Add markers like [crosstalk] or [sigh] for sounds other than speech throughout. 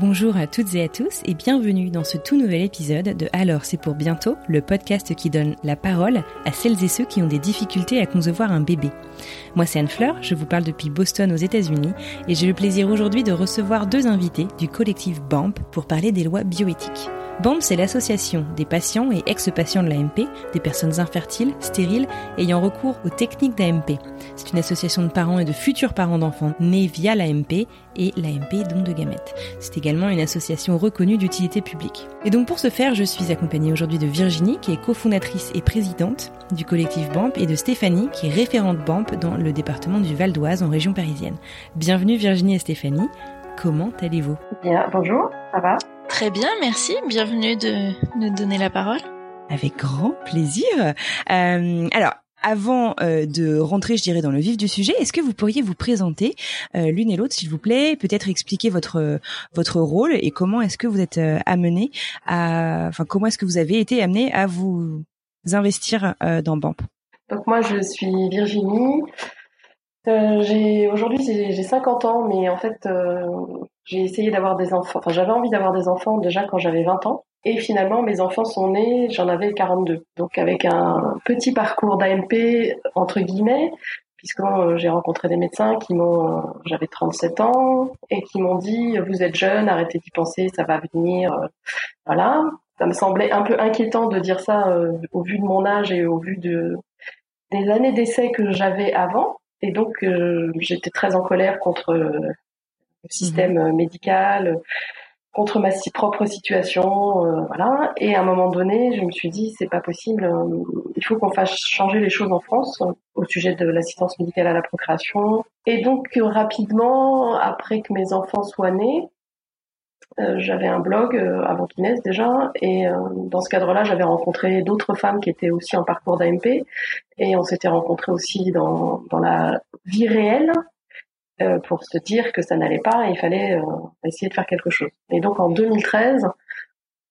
Bonjour à toutes et à tous et bienvenue dans ce tout nouvel épisode de Alors c'est pour bientôt, le podcast qui donne la parole à celles et ceux qui ont des difficultés à concevoir un bébé. Moi c'est Anne Fleur, je vous parle depuis Boston aux États-Unis et j'ai le plaisir aujourd'hui de recevoir deux invités du collectif BAMP pour parler des lois bioéthiques. BAMP, c'est l'association des patients et ex-patients de l'AMP, des personnes infertiles, stériles, ayant recours aux techniques d'AMP. C'est une association de parents et de futurs parents d'enfants nés via l'AMP et l'AMP don de gamètes. C'est également une association reconnue d'utilité publique. Et donc pour ce faire, je suis accompagnée aujourd'hui de Virginie, qui est cofondatrice et présidente du collectif BAMP, et de Stéphanie, qui est référente BAMP dans le département du Val d'Oise en région parisienne. Bienvenue Virginie et Stéphanie. Comment allez-vous? Bien, bonjour, ça va? Très bien, merci. Bienvenue de nous donner la parole. Avec grand plaisir. Euh, alors, avant euh, de rentrer, je dirais, dans le vif du sujet, est-ce que vous pourriez vous présenter euh, l'une et l'autre, s'il vous plaît, peut-être expliquer votre votre rôle et comment est-ce que vous êtes euh, amené à, enfin, comment est-ce que vous avez été amené à vous investir euh, dans BAMP? Donc moi, je suis Virginie. Euh, j'ai aujourd'hui j'ai 50 ans, mais en fait euh, j'ai essayé d'avoir des enfants. Enfin, j'avais envie d'avoir des enfants déjà quand j'avais 20 ans. Et finalement, mes enfants sont nés, j'en avais 42. Donc avec un petit parcours d'AMP entre guillemets, puisque euh, j'ai rencontré des médecins qui m'ont, euh, j'avais 37 ans et qui m'ont dit vous êtes jeune, arrêtez d'y penser, ça va venir. euh, voilà. Ça me semblait un peu inquiétant de dire ça euh, au vu de mon âge et au vu de des années d'essai que j'avais avant. Et donc, euh, j'étais très en colère contre système euh, médical, contre ma si propre situation, euh, voilà. Et à un moment donné, je me suis dit, c'est pas possible. euh, il faut qu'on fasse changer les choses en France euh, au sujet de l'assistance médicale à la procréation. Et donc, euh, rapidement, après que mes enfants soient nés, euh, j'avais un blog euh, avant qu'ils naissent déjà, et euh, dans ce cadre-là, j'avais rencontré d'autres femmes qui étaient aussi en parcours d'AMP, et on s'était rencontrés aussi dans, dans la vie réelle euh, pour se dire que ça n'allait pas et il fallait euh, essayer de faire quelque chose. Et donc en 2013,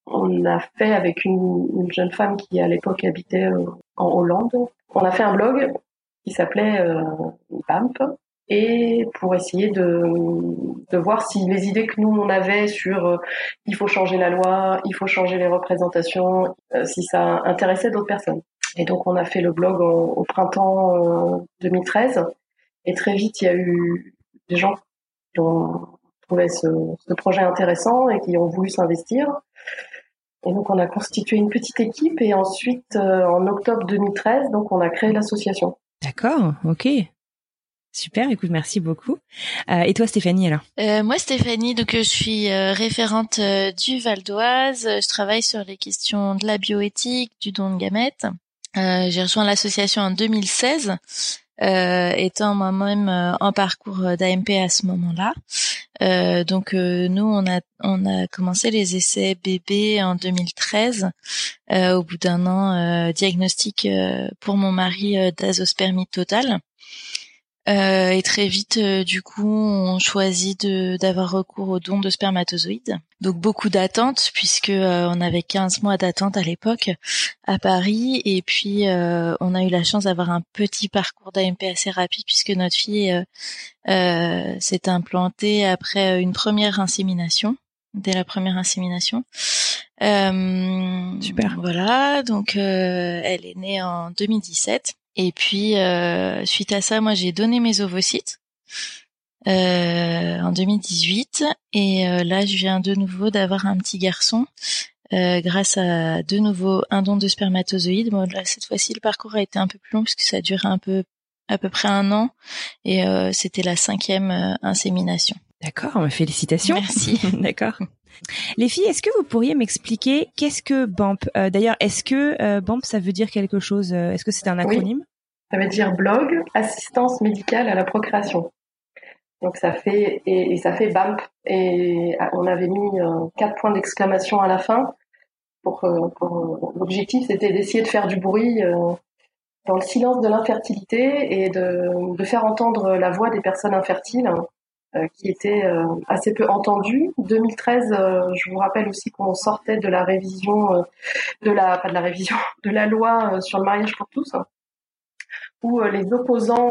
on a fait avec une, une jeune femme qui à l'époque habitait euh, en Hollande, on a fait un blog qui s'appelait euh, BAMP, et pour essayer de, de voir si les idées que nous on avait sur euh, il faut changer la loi, il faut changer les représentations, euh, si ça intéressait d'autres personnes. Et donc on a fait le blog au, au printemps euh, 2013 et très vite il y a eu des gens qui ont trouvé ce, ce projet intéressant et qui ont voulu s'investir. Et donc on a constitué une petite équipe et ensuite euh, en octobre 2013 donc on a créé l'association. D'accord, ok. Super, écoute, merci beaucoup. Euh, et toi, Stéphanie, alors? Euh, moi, Stéphanie, donc je suis euh, référente euh, du Val d'Oise. Je travaille sur les questions de la bioéthique, du don de gamètes. Euh, J'ai rejoint l'association en 2016, euh, étant moi-même euh, en parcours euh, d'AMP à ce moment-là. Euh, donc euh, nous, on a on a commencé les essais bébés en 2013. Euh, au bout d'un an, euh, diagnostic euh, pour mon mari euh, d'azospermie totale. Euh, et très vite, euh, du coup, on choisit d'avoir recours au don de spermatozoïdes. Donc beaucoup d'attentes puisque euh, on avait 15 mois d'attente à l'époque à Paris et puis euh, on a eu la chance d'avoir un petit parcours d'AMP assez rapide puisque notre fille euh, euh, s'est implantée après une première insémination dès la première insémination. Euh, Super. Voilà, donc euh, elle est née en 2017 et puis euh, suite à ça, moi j'ai donné mes ovocytes euh, en 2018 et euh, là je viens de nouveau d'avoir un petit garçon euh, grâce à de nouveau un don de spermatozoïdes. Bon là cette fois-ci le parcours a été un peu plus long parce que ça a duré un peu à peu près un an et euh, c'était la cinquième euh, insémination. D'accord, félicitations. Merci. [laughs] D'accord. Les filles, est-ce que vous pourriez m'expliquer qu'est-ce que BAMP? D'ailleurs, est-ce que BAMP, ça veut dire quelque chose Est-ce que c'est un acronyme? Ça veut dire blog, assistance médicale à la procréation. Donc ça fait et, ça fait BAMP et on avait mis quatre points d'exclamation à la fin pour, pour l'objectif c'était d'essayer de faire du bruit dans le silence de l'infertilité et de, de, faire entendre la voix des personnes infertiles euh, qui étaient euh, assez peu entendues. 2013, euh, je vous rappelle aussi qu'on sortait de la révision de la pas de la révision [laughs] de la loi sur le mariage pour tous où les opposants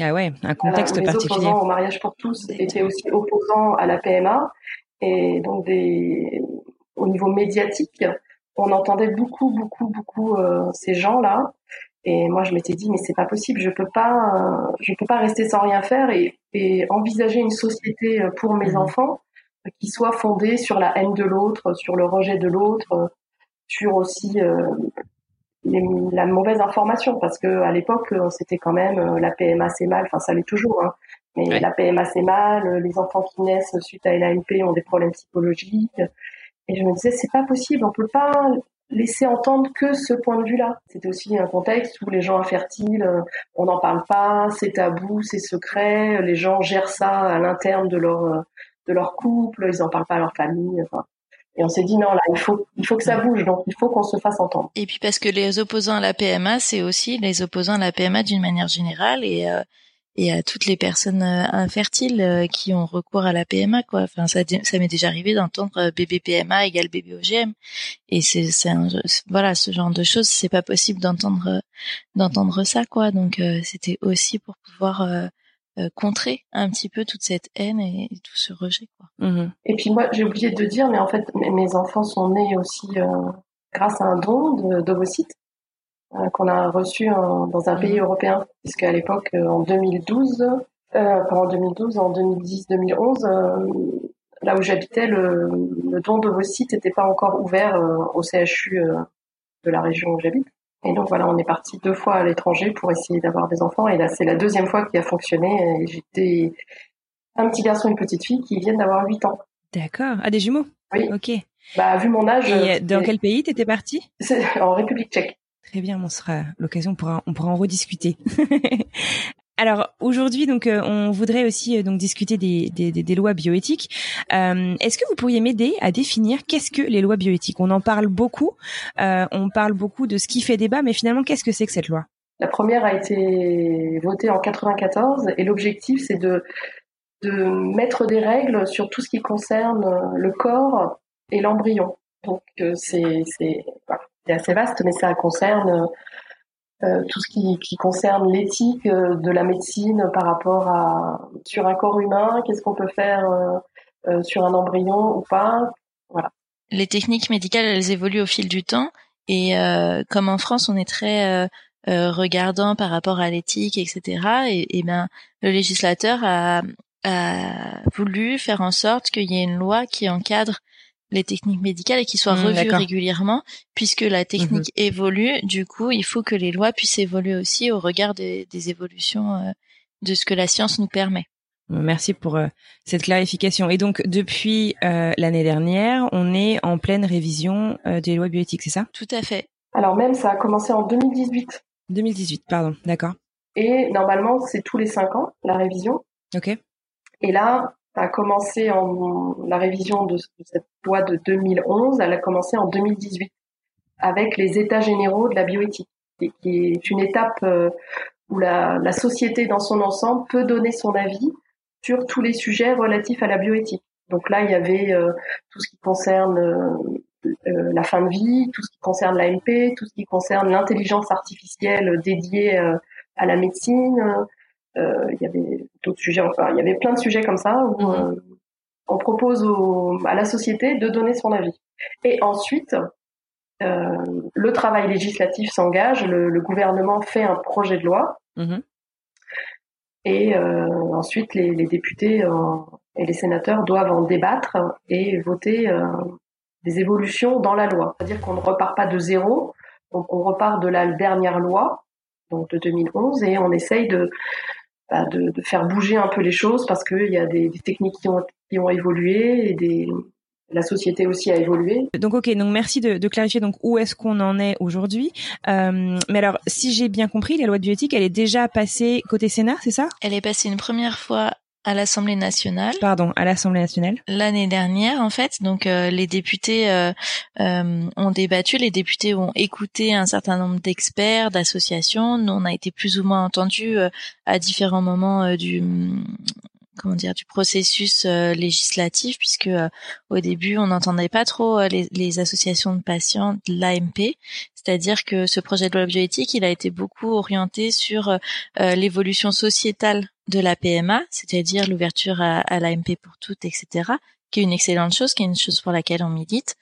ah ouais un contexte les particulier. opposants au mariage pour tous étaient aussi opposants à la PMA et donc des au niveau médiatique on entendait beaucoup beaucoup beaucoup ces gens là et moi, je m'étais dit, mais c'est pas possible, je peux pas, je peux pas rester sans rien faire et, et envisager une société euh, pour mes mmh. enfants qui soit fondée sur la haine de l'autre, sur le rejet de l'autre, sur aussi euh, la mauvaise information, parce que à l'époque, euh, c'était quand même euh, la PMA c'est mal, enfin ça l'est toujours, hein, mais la PMA c'est mal, les enfants qui naissent suite à l'ANP ont des problèmes psychologiques. Et je me disais, c'est pas possible, on peut pas laisser entendre que ce point de vue-là. C'était aussi un contexte où les gens infertiles, euh, on n'en parle pas, c'est tabou, c'est secret, les gens gèrent ça à l'interne de leur euh, de leur couple, ils n'en parlent pas à leur famille. Et on s'est dit non là, il faut il faut que ça bouge, donc il faut qu'on se fasse entendre. Et puis parce que les opposants à la PMA, c'est aussi les opposants à la PMA d'une manière générale euh, et à toutes les personnes euh, infertiles euh, qui ont recours à la PMA quoi. Enfin ça ça m'est déjà arrivé d'entendre euh, bébé PMA égale bébé OGM et c'est c'est voilà ce genre de choses c'est pas possible d'entendre d'entendre ça quoi. Donc c'était aussi pour pouvoir contrer un petit peu toute cette haine et, tout ce rejet quoi. Mmh et puis moi j'ai oublié de dire mais en fait mes enfants sont nés aussi grâce à un don d'ovocytes euh, qu'on a reçu dans un pays européen, puisque à l'époque, euh, en 2012, euh, en 2012, en 2010, 2011, là où j'habitais, le, le don d'ovocytes n'était pas encore ouvert au CHU de la région où j'habite. Et donc voilà, on est parti deux fois à l'étranger pour essayer d'avoir des enfants. Et là, c'est la deuxième fois qui a fonctionné. J'étais un petit garçon et une petite fille qui viennent d'avoir 8 ans. D'accord. Ah, des jumeaux? Oui. Ok. Bah, vu mon âge. Et dans quel pays t'étais parti [laughs] En République tchèque. Très bien, on sera l'occasion, on pourra, on pourra en rediscuter. [laughs] Alors aujourd'hui, donc, euh, on voudrait aussi euh, donc discuter des, lois bioéthiques. Euh, Est-ce que vous pourriez m'aider à définir qu'est-ce que les lois bioéthiques? On en parle beaucoup, on parle beaucoup de ce qui fait débat, mais finalement, qu'est-ce que c'est que cette loi? La première a été votée en 94 et l'objectif, c'est de mettre des règles sur tout ce qui concerne le corps et l'embryon. Donc c'est c'est assez vaste, mais ça concerne euh, tout ce qui, concerne l'éthique euh, de la médecine par rapport à sur un corps humain, qu'est-ce qu'on peut faire euh, sur un embryon ou pas. Les techniques médicales, elles évoluent au fil du temps, et comme en France, on est très regardant par rapport à l'éthique, etc. Et, et ben, le législateur a voulu faire en sorte qu'il y ait une loi qui encadre les techniques médicales et qui soient mmh, revues régulièrement puisque la technique mmh évolue. Du coup, il faut que les lois puissent évoluer aussi au regard des, évolutions euh, de ce que la science nous permet. Merci pour euh, cette clarification. Et donc, depuis euh, l'année dernière, on est en pleine révision des lois bioéthiques, c'est ça? Tout à fait. Alors même, ça a commencé en 2018. 2018, pardon, d'accord. Et normalement, c'est tous les cinq ans, la révision. Ok. Et là, a commencé en la révision de, cette loi de 2011, elle a commencé en 2018 avec les états généraux de la bioéthique, qui est une étape euh, où la, la, société dans son ensemble peut donner son avis sur tous les sujets relatifs à la bioéthique. Donc là, il y avait euh, tout ce qui concerne euh, la fin de vie, tout ce qui concerne l'AMP, tout ce qui concerne l'intelligence artificielle dédiée à la médecine, euh, il y avait d'autres sujets, enfin, il y avait plein de sujets comme ça où mhm. euh, on propose à la société de donner son avis. Et ensuite, euh, le travail législatif s'engage, le, gouvernement fait un projet de loi, mhm. et ensuite les, députés et les sénateurs doivent en débattre et voter des évolutions dans la loi. C'est-à-dire qu'on ne repart pas de zéro, donc on repart de la dernière loi, donc de 2011, et on essaye de bah, de, faire bouger un peu les choses parce qu'il y a des, techniques qui ont, qui ont évolué et des, la société aussi a évolué. Donc ok, donc merci de, de clarifier donc où est-ce qu'on en est aujourd'hui. Euh, mais alors, si j'ai bien compris, la loi de bioéthique, elle est déjà passée côté Sénat, c'est ça? Elle est passée une première fois à l'Assemblée nationale. Pardon, à l'Assemblée nationale. L'année dernière, en fait, donc euh, les députés euh, euh, ont débattu, les députés ont écouté un certain nombre d'experts, d'associations. Nous, on a été plus ou moins entendus à différents moments du comment dire du processus législatif puisque au début on n'entendait pas trop les, les, associations de patients de l'AMP c'est-à-dire que ce projet de loi bioéthique il a été beaucoup orienté sur l'évolution sociétale de la PMA, c'est-à-dire l'ouverture à, à l'AMP pour toutes, etc., qui est une excellente chose, qui est une chose pour laquelle on milite.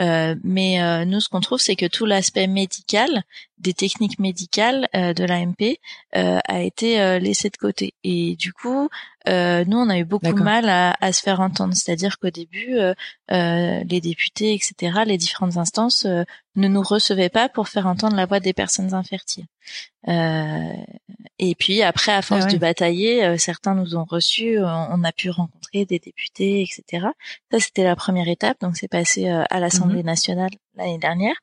Euh, mais euh, nous, ce qu'on trouve, c'est que tout l'aspect médical, des techniques médicales euh, de l'AMP, a été laissé de côté. Et du coup, nous, on a eu beaucoup de mal à, à, se faire entendre. C'est-à-dire qu'au début, les députés, etc., les différentes instances ne nous recevaient pas pour faire entendre la voix des personnes infertiles. Euh, et puis après, à force ah de batailler, euh, certains nous ont reçus, on, a pu rencontrer des députés, etc. Ça, c'était la première étape, donc c'est passé euh, à l'Assemblée mhm. nationale l'année dernière.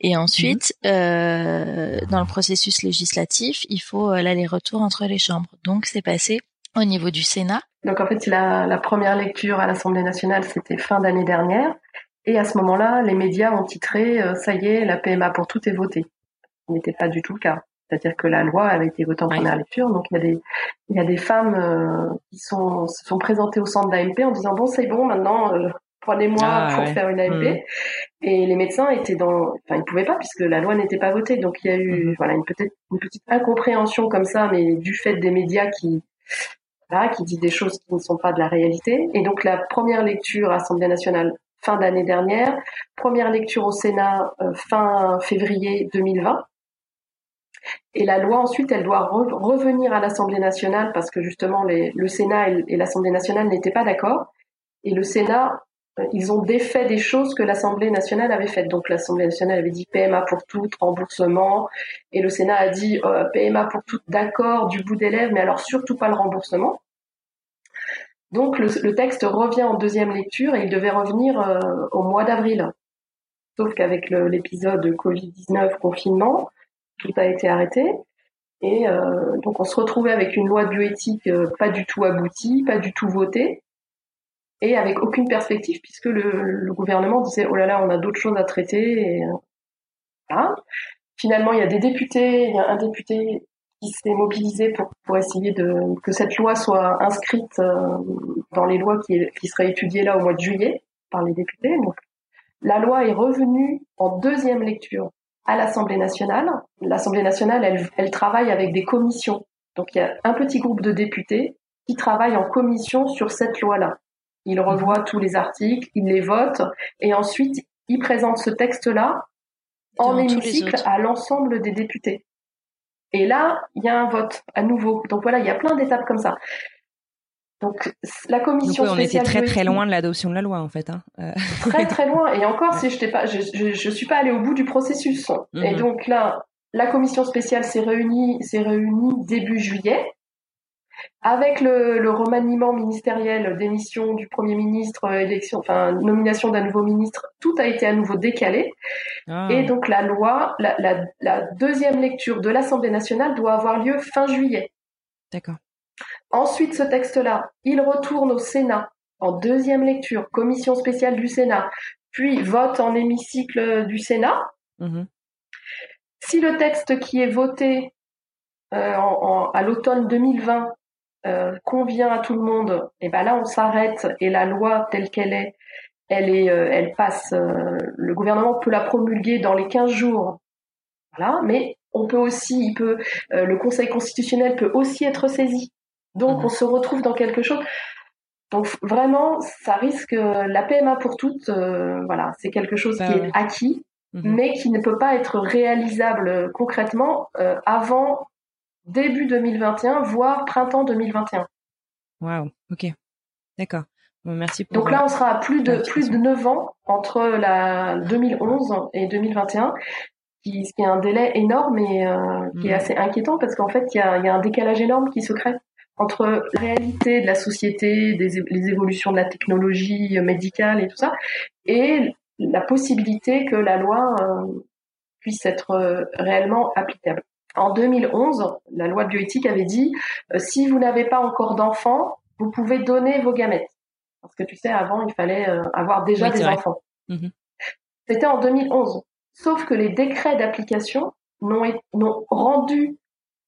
Et ensuite, mhm. euh, dans le processus législatif, il faut l'aller-retour entre les chambres. Donc c'est passé au niveau du Sénat. Donc en fait, la, la première lecture à l'Assemblée nationale, c'était fin d'année dernière. Et à ce moment-là, les médias ont titré "Ça y est, la PMA pour tout est votée". N'était pas du tout le cas. C'est-à-dire que la loi avait été votée en première lecture, donc il y a des il y a des femmes euh, qui sont se sont présentées au centre d'AMP en disant bon c'est bon maintenant euh, prenez-moi ah, pour faire une AMP mmh. et les médecins étaient dans enfin ils pouvaient pas puisque la loi n'était pas votée donc il y a eu mmh. voilà une petite une petite incompréhension comme ça mais du fait des médias qui là qui dit des choses qui ne sont pas de la réalité et donc la première lecture Assemblée nationale fin d'année dernière, première lecture au Sénat euh, fin février 2020 et la loi, ensuite, elle doit revenir à l'Assemblée nationale parce que justement, le Sénat et, l'Assemblée nationale n'étaient pas d'accord. Et le Sénat, euh, ils ont défait des choses que l'Assemblée nationale avait faites. Donc l'Assemblée nationale avait dit PMA pour tout, remboursement. Et le Sénat a dit euh, PMA pour tout, d'accord, du bout des lèvres, mais alors surtout pas le remboursement. Donc le, texte revient en deuxième lecture et il devait revenir euh, au mois d'avril. Sauf qu'avec l'épisode Covid-19 confinement, tout a été arrêté. Et euh, donc on se retrouvait avec une loi bioéthique euh, pas du tout aboutie, pas du tout votée, et avec aucune perspective puisque le, gouvernement disait oh là là on a d'autres choses à traiter. Et, euh, Finalement il y a des députés, il y a un député qui s'est mobilisé pour, pour essayer de que cette loi soit inscrite dans les lois qui, qui seraient étudiées là au mois de juillet par les députés. Donc la loi est revenue en deuxième lecture à l'Assemblée nationale. L'Assemblée nationale, elle, elle travaille avec des commissions. Donc il y a un petit groupe de députés qui travaillent en commission sur cette loi-là. Ils revoient tous les articles, ils les votent et ensuite ils présentent ce texte-là en hémicycle à l'ensemble des députés. Et là, il y a un vote à nouveau. Donc voilà, il y a plein d'étapes comme ça. Donc la commission Donc, on était très très loin de l'adoption de la loi en fait. Hein. Euh. Très très [laughs] loin. Et encore, si je pas, je, je, suis pas allée au bout du processus. Et mhm. donc là, la commission spéciale s'est réunie, s'est réunie début juillet. Avec le, le remaniement ministériel, démission du Premier ministre, élection, enfin nomination d'un nouveau ministre, tout a été à nouveau décalé. Ah. Et donc la loi, la, la, la deuxième lecture de l'Assemblée nationale doit avoir lieu fin juillet. D'accord. Ensuite, ce texte-là, il retourne au Sénat en deuxième lecture, commission spéciale du Sénat, puis vote en hémicycle du Sénat. Mhm. Si le texte qui est voté euh, à l'automne 2020 euh, convient à tout le monde, et eh ben là on s'arrête et la loi telle qu'elle est, elle est, euh, elle passe. le gouvernement peut la promulguer dans les 15 jours. Voilà, mais on peut aussi, il peut, le Conseil constitutionnel peut aussi être saisi donc, mhm. on se retrouve dans quelque chose. Donc, vraiment, ça risque la PMA pour toutes. Euh, voilà, c'est quelque chose bah qui est acquis, mhm. mais qui ne peut pas être réalisable concrètement euh, avant début 2021, voire printemps 2021. Waouh. Ok. D'accord. merci pour. Donc là, on sera à plus de plus de 9 ans entre la 2011 et 2021 qui, ce qui est un délai énorme et euh, qui est mm. assez inquiétant parce qu'en fait, il y a, un décalage énorme qui se crée entre la réalité de la société, des, les évolutions de la technologie médicale et tout ça, et la possibilité que la loi euh, puisse être euh, réellement applicable. En 2011, la loi de bioéthique avait dit euh, si vous n'avez pas encore d'enfants, vous pouvez donner vos gamètes. Parce que tu sais, avant, il fallait avoir déjà des enfants. Mhm. C'était en 2011. Sauf que les décrets d'application n'ont rendu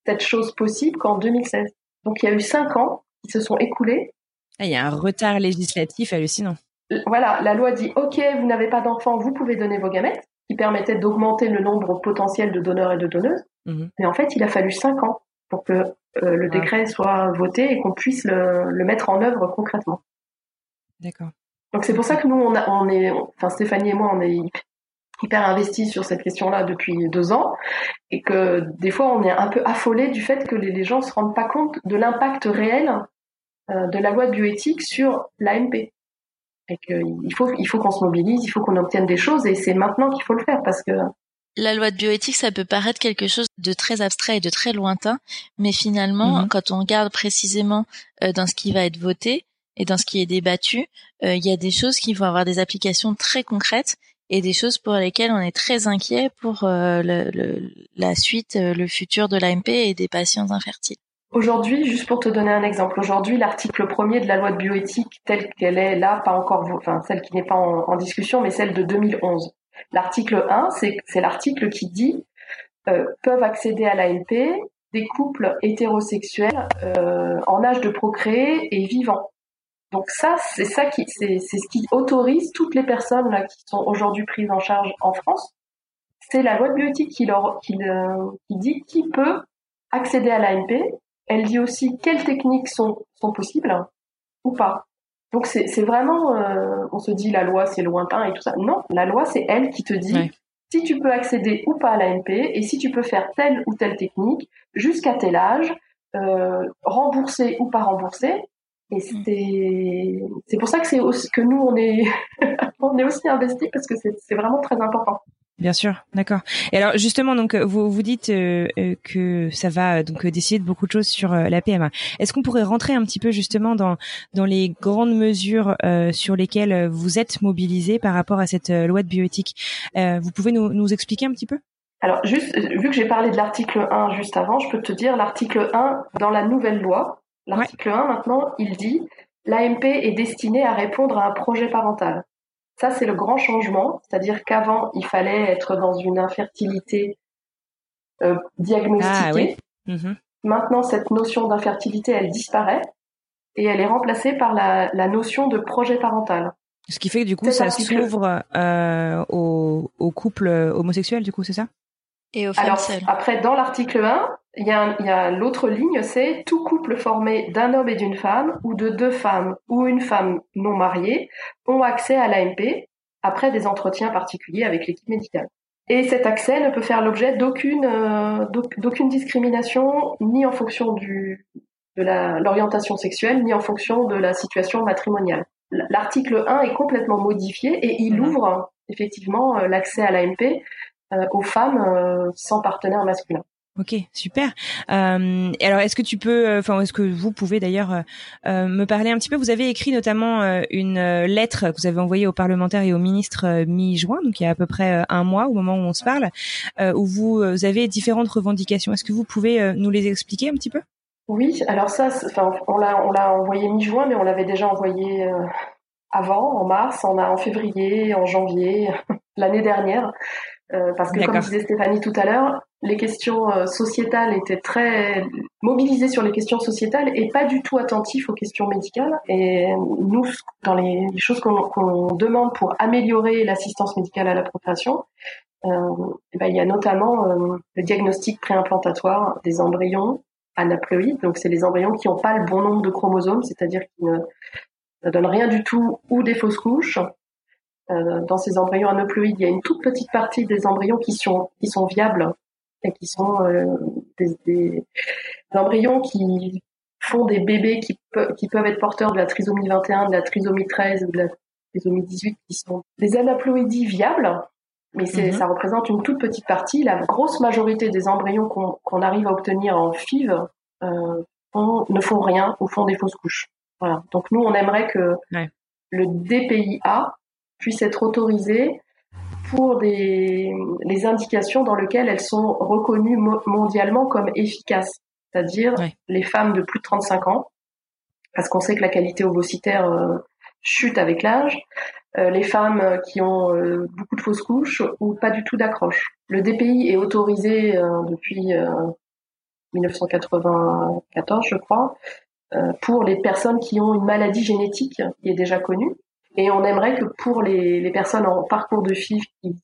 cette chose possible qu'en 2016. Donc il y a eu cinq ans qui se sont écoulés. Ah, il y a un retard législatif hallucinant. Voilà, la loi dit OK, vous n'avez pas d'enfant, vous pouvez donner vos gamètes, qui permettait d'augmenter le nombre potentiel de donneurs et de donneuses. Mhm. Mais en fait, il a fallu cinq ans pour que euh, le ah. décret soit voté et qu'on puisse le, mettre en œuvre concrètement. D'accord. Donc c'est pour ça que nous, on, on est, enfin Stéphanie et moi, on est hyper investis sur cette question-là depuis deux ans et que des fois on est un peu affolé du fait que les, les gens se rendent pas compte de l'impact réel euh, de la loi de bioéthique sur l'AMP et qu'il faut il faut qu'on se mobilise, il faut qu'on obtienne des choses et c'est maintenant qu'il faut le faire parce que la loi de bioéthique, ça peut paraître quelque chose de très abstrait et de très lointain, mais finalement, mhm. quand on regarde précisément euh, dans ce qui va être voté et dans ce qui est débattu, euh, il y a des choses qui vont avoir des applications très concrètes et des choses pour lesquelles on est très inquiet pour euh, la suite, euh, le futur de l'AMP et des patients infertiles. Aujourd'hui, juste pour te donner un exemple, aujourd'hui, l'article premier de la loi de bioéthique telle qu'elle est là, pas encore, enfin celle qui n'est pas en, discussion, mais celle de 2011. L'article 1, c'est l'article qui dit euh, peuvent accéder à l'AMP des couples hétérosexuels en âge de procréer et vivants. Donc ça, c'est ça qui, c'est, c'est ce qui autorise toutes les personnes là qui sont aujourd'hui prises en charge en France. C'est la loi de bioéthique qui leur, qui, qui dit qui peut accéder à l'AMP. Elle dit aussi quelles techniques sont, sont possibles ou pas. Donc c'est, c'est vraiment, euh, on se dit la loi c'est lointain et tout ça. Non, la loi c'est elle qui te dit si tu peux accéder ou pas à l'AMP et si tu peux faire telle ou telle technique jusqu'à tel âge, euh, rembourser ou pas rembourser. Et c'est c'est pour ça que c'est aussi que nous on est [laughs] on est aussi investis parce que c'est vraiment très important. Bien sûr, d'accord. Et alors justement, donc vous vous dites euh, euh, que ça va donc décider de beaucoup de choses sur euh, la PMA. Est-ce qu'on pourrait rentrer un petit peu justement dans dans les grandes mesures sur lesquelles vous êtes mobilisés par rapport à cette loi de bioéthique? Vous pouvez nous nous expliquer un petit peu? Alors juste vu que j'ai parlé de l'article 1 juste avant, je peux te dire l'article 1 dans la nouvelle loi L'article 1, maintenant, il dit l'AMP est destiné à répondre à un projet parental. Ça, c'est le grand changement, c'est-à-dire qu'avant, il fallait être dans une infertilité euh, diagnostiquée. Ah mhm. Maintenant, cette notion d'infertilité, elle disparaît et elle est remplacée par la, notion de projet parental. Ce qui fait que du coup, ça s'ouvre euh, aux, aux couples homosexuels, du coup, c'est ça? Et aux femmes Alors, Après, dans l'article 1, il y a, l'autre ligne, c'est tout couple formé d'un homme et d'une femme ou de deux femmes ou une femme non mariée ont accès à l'AMP après des entretiens particuliers avec l'équipe médicale. Et cet accès ne peut faire l'objet d'aucune euh, d'aucune discrimination ni en fonction du de l'orientation sexuelle ni en fonction de la situation matrimoniale. L'article 1 est complètement modifié et il mhm. ouvre effectivement euh, l'accès à l'AMP euh, aux femmes sans partenaire masculin. Ok, super. Euh, alors, est-ce que tu peux, euh, enfin, est-ce que vous pouvez d'ailleurs euh, me parler un petit peu? Vous avez écrit notamment une lettre que vous avez envoyée aux parlementaires et aux ministres mi-juin, donc il y a à peu près un mois au moment où on se parle, où vous avez différentes revendications. Est-ce que vous pouvez nous les expliquer un petit peu? Oui, alors ça, on l'a, on l'a envoyé mi-juin, mais on l'avait déjà envoyé avant, en mars, en février, en janvier, [laughs] l'année dernière. Euh, parce que comme disait Stéphanie tout à l'heure, les questions euh, sociétales étaient très mobilisées sur les questions sociétales et pas du tout attentifs aux questions médicales. Et nous, dans les, choses qu'on demande pour améliorer l'assistance médicale à la procréation, euh, eh ben, il y a notamment euh, le diagnostic préimplantatoire des embryons anaploïdes. Donc, c'est les embryons qui n'ont pas le bon nombre de chromosomes, c'est-à-dire qui ne, ne donnent rien du tout ou des fausses couches euh, dans ces embryons aneuploïdes, il y a une toute petite partie des embryons qui sont qui sont viables et qui sont euh, des, des, embryons qui font des bébés qui, qui peuvent être porteurs de la trisomie 21, de la trisomie 13 ou de la trisomie 18, qui sont des anaploïdies viables. mais Mhm. ça représente une toute petite partie. La grosse majorité des embryons qu'on, qu'on arrive à obtenir en FIV euh, font- ne font rien ou font des fausses couches. Voilà. Donc nous, on aimerait que Ouais. le DPIA puisse être autorisé pour des, les indications dans lesquelles elles sont reconnues mo- mondialement comme efficaces, c'est-à-dire les femmes de plus de 35 ans, parce qu'on sait que la qualité ovocytaire euh, chute avec l'âge, euh, les femmes qui ont euh, beaucoup de fausses couches ou pas du tout d'accroche. Le DPI est autorisé euh, depuis euh, 1994, je crois, pour les personnes qui ont une maladie génétique qui est déjà connue. Et on aimerait que pour les, les personnes en parcours de FIV qui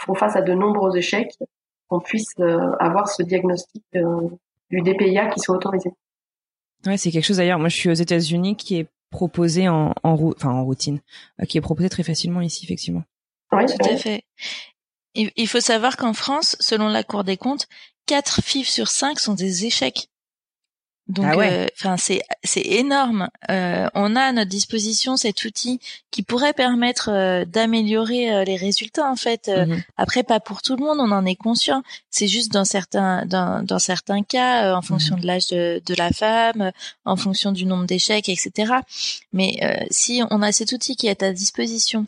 font face à de nombreux échecs, qu'on puisse euh, avoir ce diagnostic euh, du DPIA qui soit autorisé. Ouais, c'est quelque chose d'ailleurs. Moi, je suis aux États-Unis qui est proposé en, en, rou- enfin, en routine, euh, qui est proposé très facilement ici, effectivement. Oui, Tout à fait. Il il faut savoir qu'en France, selon la Cour des comptes, 4 FIV sur 5 sont des échecs. Donc, Ah ouais. euh, enfin, c'est c'est énorme. Euh, on a à notre disposition cet outil qui pourrait permettre euh, d'améliorer euh, les résultats. En fait, Euh, Mhm. après, pas pour tout le monde, on en est conscient. C'est juste dans certains dans, dans certains cas, euh, en fonction de l'âge de, de la femme, euh, en fonction du nombre d'échecs, etc. Mais euh, si on a cet outil qui est à disposition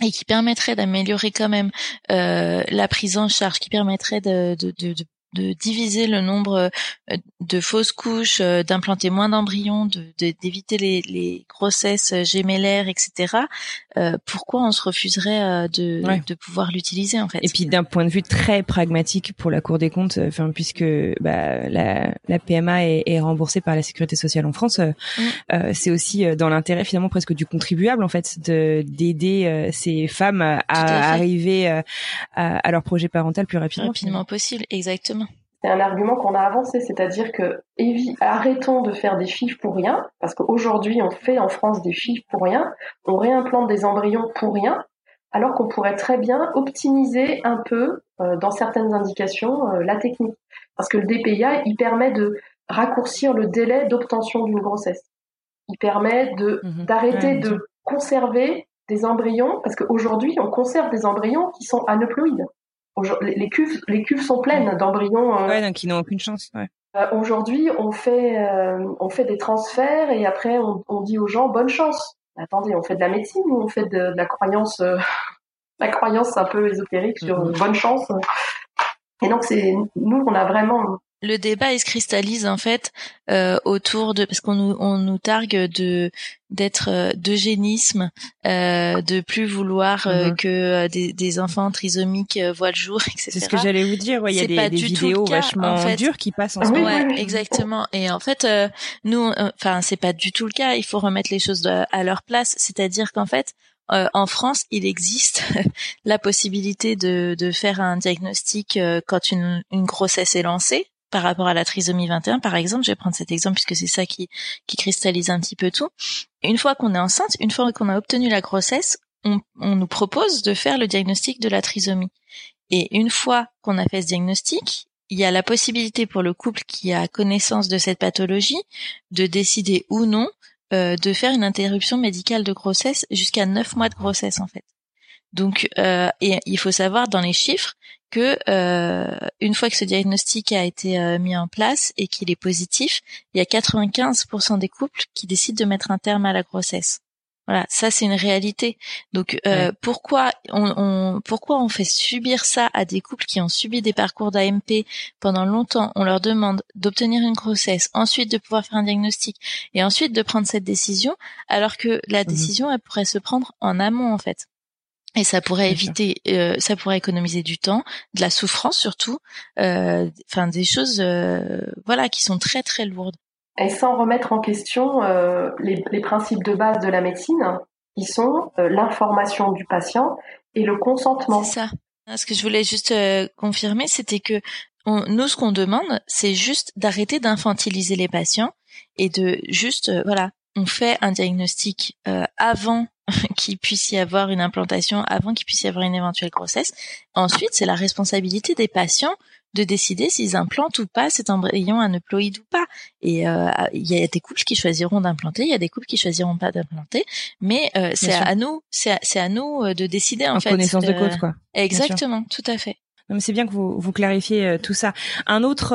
et qui permettrait d'améliorer quand même euh, la prise en charge, qui permettrait de, de, de, de diviser le nombre euh, de fausses couches, euh, d'implanter moins d'embryons, de- de- d'éviter les, les grossesses gémellaires, etc. Euh, pourquoi on se refuserait euh, de, Ouais. de pouvoir l'utiliser en fait? Et puis d'un point de vue très pragmatique pour la Cour des comptes, euh, enfin puisque bah, la, la PMA est, est remboursée par la Sécurité sociale en France, euh, Mm. euh, c'est aussi euh, dans l'intérêt finalement presque du contribuable en fait de d'aider euh, ces femmes à, arriver euh, à, à leur projet parental plus rapidement. rapidement possible, exactement. C'est un argument qu'on a avancé, c'est-à-dire que arrêtons de faire des FIV pour rien, parce qu'aujourd'hui on fait en France des FIV pour rien, on réimplante des embryons pour rien, alors qu'on pourrait très bien optimiser un peu, euh, dans certaines indications, euh, la technique. Parce que le DPIA, il permet de raccourcir le délai d'obtention d'une grossesse. Il permet de Mhm. d'arrêter de conserver des embryons, parce qu'aujourd'hui on conserve des embryons qui sont aneuploïdes. Les cuves, les cuves sont pleines d'embryons. euh, Ouais, donc ils n'ont aucune chance. Ouais. euh, Aujourd'hui, on fait euh, on fait des transferts et après on, on dit aux gens bonne chance. Attendez, on fait de la médecine ou on fait de, de la croyance euh, [laughs] la croyance un peu ésotérique sur Mhm. bonne chance? Et donc c'est nous on a vraiment le débat il se cristallise en fait euh, autour de parce qu'on nous on nous targue de d'être euh, d'eugénisme euh, de plus vouloir euh, Mhm. que euh, des, des enfants trisomiques euh, voient le jour [laughs] etc C'est ce que j'allais vous dire. Ouais, il y a C'est des, pas des du tout vidéos le cas, vachement en fait. dures qui passent en Ah ce moment. ouais, exactement. Et en fait, euh, nous, euh, enfin, c'est pas du tout le cas. Il faut remettre les choses de- à leur place. C'est-à-dire qu'en fait, euh, en France, il existe [laughs] la possibilité de, de faire un diagnostic euh, quand une, une grossesse est lancée par rapport à la trisomie 21, par exemple. Je vais prendre cet exemple puisque c'est ça qui, cristallise un petit peu tout. Une fois qu'on est enceinte, une fois qu'on a obtenu la grossesse, on, nous propose de faire le diagnostic de la trisomie. Et une fois qu'on a fait ce diagnostic, il y a la possibilité pour le couple qui a connaissance de cette pathologie de décider ou non euh, de faire une interruption médicale de grossesse jusqu'à neuf mois de grossesse en fait. Donc, euh, et il faut savoir dans les chiffres que euh, une fois que ce diagnostic a été euh, mis en place et qu'il est positif, il y a 95% des couples qui décident de mettre un terme à la grossesse. Voilà, ça c'est une réalité. Donc euh, Ouais. pourquoi on, on pourquoi on fait subir ça à des couples qui ont subi des parcours d'AMP pendant longtemps? On leur demande d'obtenir une grossesse, ensuite de pouvoir faire un diagnostic et ensuite de prendre cette décision, alors que la Mhm. décision elle pourrait se prendre en amont en fait. Et ça pourrait éviter, euh, ça pourrait économiser du temps, de la souffrance surtout, euh, enfin des choses, euh, voilà, qui sont très très lourdes. et sans remettre en question euh, les, les principes de base de la médecine, qui sont euh, l'information du patient et le consentement. C'est ça. Ce que je voulais juste euh, confirmer, c'était que on- nous, ce qu'on demande, c'est juste d'arrêter d'infantiliser les patients et de juste, euh, voilà, on fait un diagnostic euh, avant [laughs] qu'il puisse y avoir une implantation avant qu'il puisse y avoir une éventuelle grossesse. Ensuite, c'est la responsabilité des patients de décider s'ils implantent ou pas cet embryon aneuploïde ou pas. Et euh, il y a des couples qui choisiront d'implanter, il y a des couples qui choisiront pas d'implanter, mais euh, c'est à, nous, c'est à, à, nous euh, de décider en, en fait. connaissance de cause, quoi. Exactement, tout à fait. C'est bien que vous, vous clarifiez tout ça. Un autre,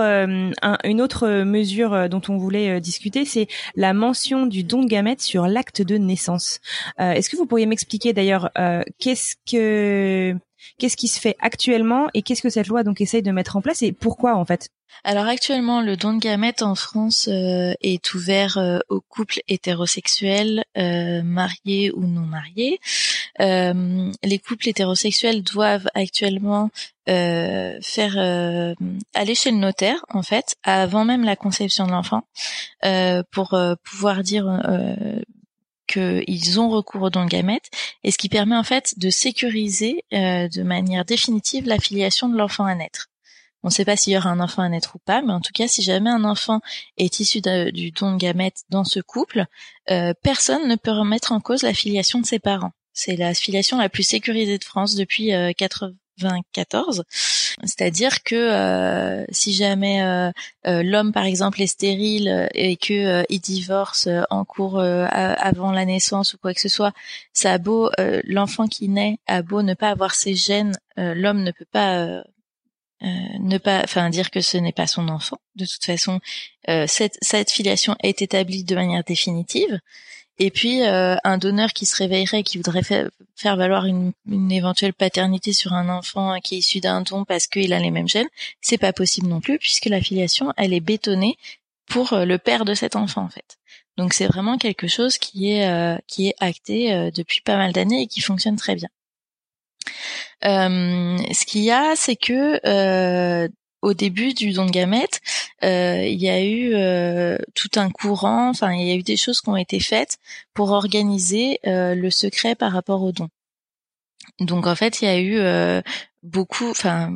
une autre mesure dont on voulait discuter, c'est la mention du don de gamètes sur l'acte de naissance. Est-ce que vous pourriez m'expliquer d'ailleurs qu'est-ce que Qu'est-ce qui se fait actuellement et qu'est-ce que cette loi donc essaye de mettre en place et pourquoi en fait? Alors actuellement, le don de gamètes en France euh, est ouvert euh, aux couples hétérosexuels, euh, mariés ou non mariés. les couples hétérosexuels doivent actuellement faire aller chez le notaire en fait avant même la conception de l'enfant pour pouvoir dire qu'ils ont recours au don de gamètes et ce qui permet en fait de sécuriser euh, de manière définitive la filiation de l'enfant à naître. On ne sait pas s'il y aura un enfant à naître ou pas, mais en tout cas, si jamais un enfant est issu du don de gamètes dans ce couple, euh, personne ne peut remettre en cause la filiation de ses parents. C'est la filiation la plus sécurisée de France depuis euh, 24, c'est-à-dire que euh, si jamais euh, euh, l'homme par exemple est stérile et que il divorce en cours avant la naissance ou quoi que ce soit, ça a beau l'enfant qui naît a beau ne pas avoir ses gènes, l'homme ne peut pas ne pas, enfin dire que ce n'est pas son enfant. De toute façon, cette, cette filiation est établie de manière définitive. Et puis euh, un donneur qui se réveillerait, qui voudrait faire, valoir une, éventuelle paternité sur un enfant qui est issu d'un don parce qu'il a les mêmes gènes, c'est pas possible non plus puisque la filiation elle est bétonnée pour euh, le père de cet enfant en fait. Donc c'est vraiment quelque chose qui est euh, qui est acté depuis pas mal d'années et qui fonctionne très bien. ce qu'il y a, c'est que au début du don de gamètes, euh, il y a eu euh, tout un courant, enfin il y a eu des choses qui ont été faites pour organiser euh, le secret par rapport au don. Donc en fait, il y a eu beaucoup, enfin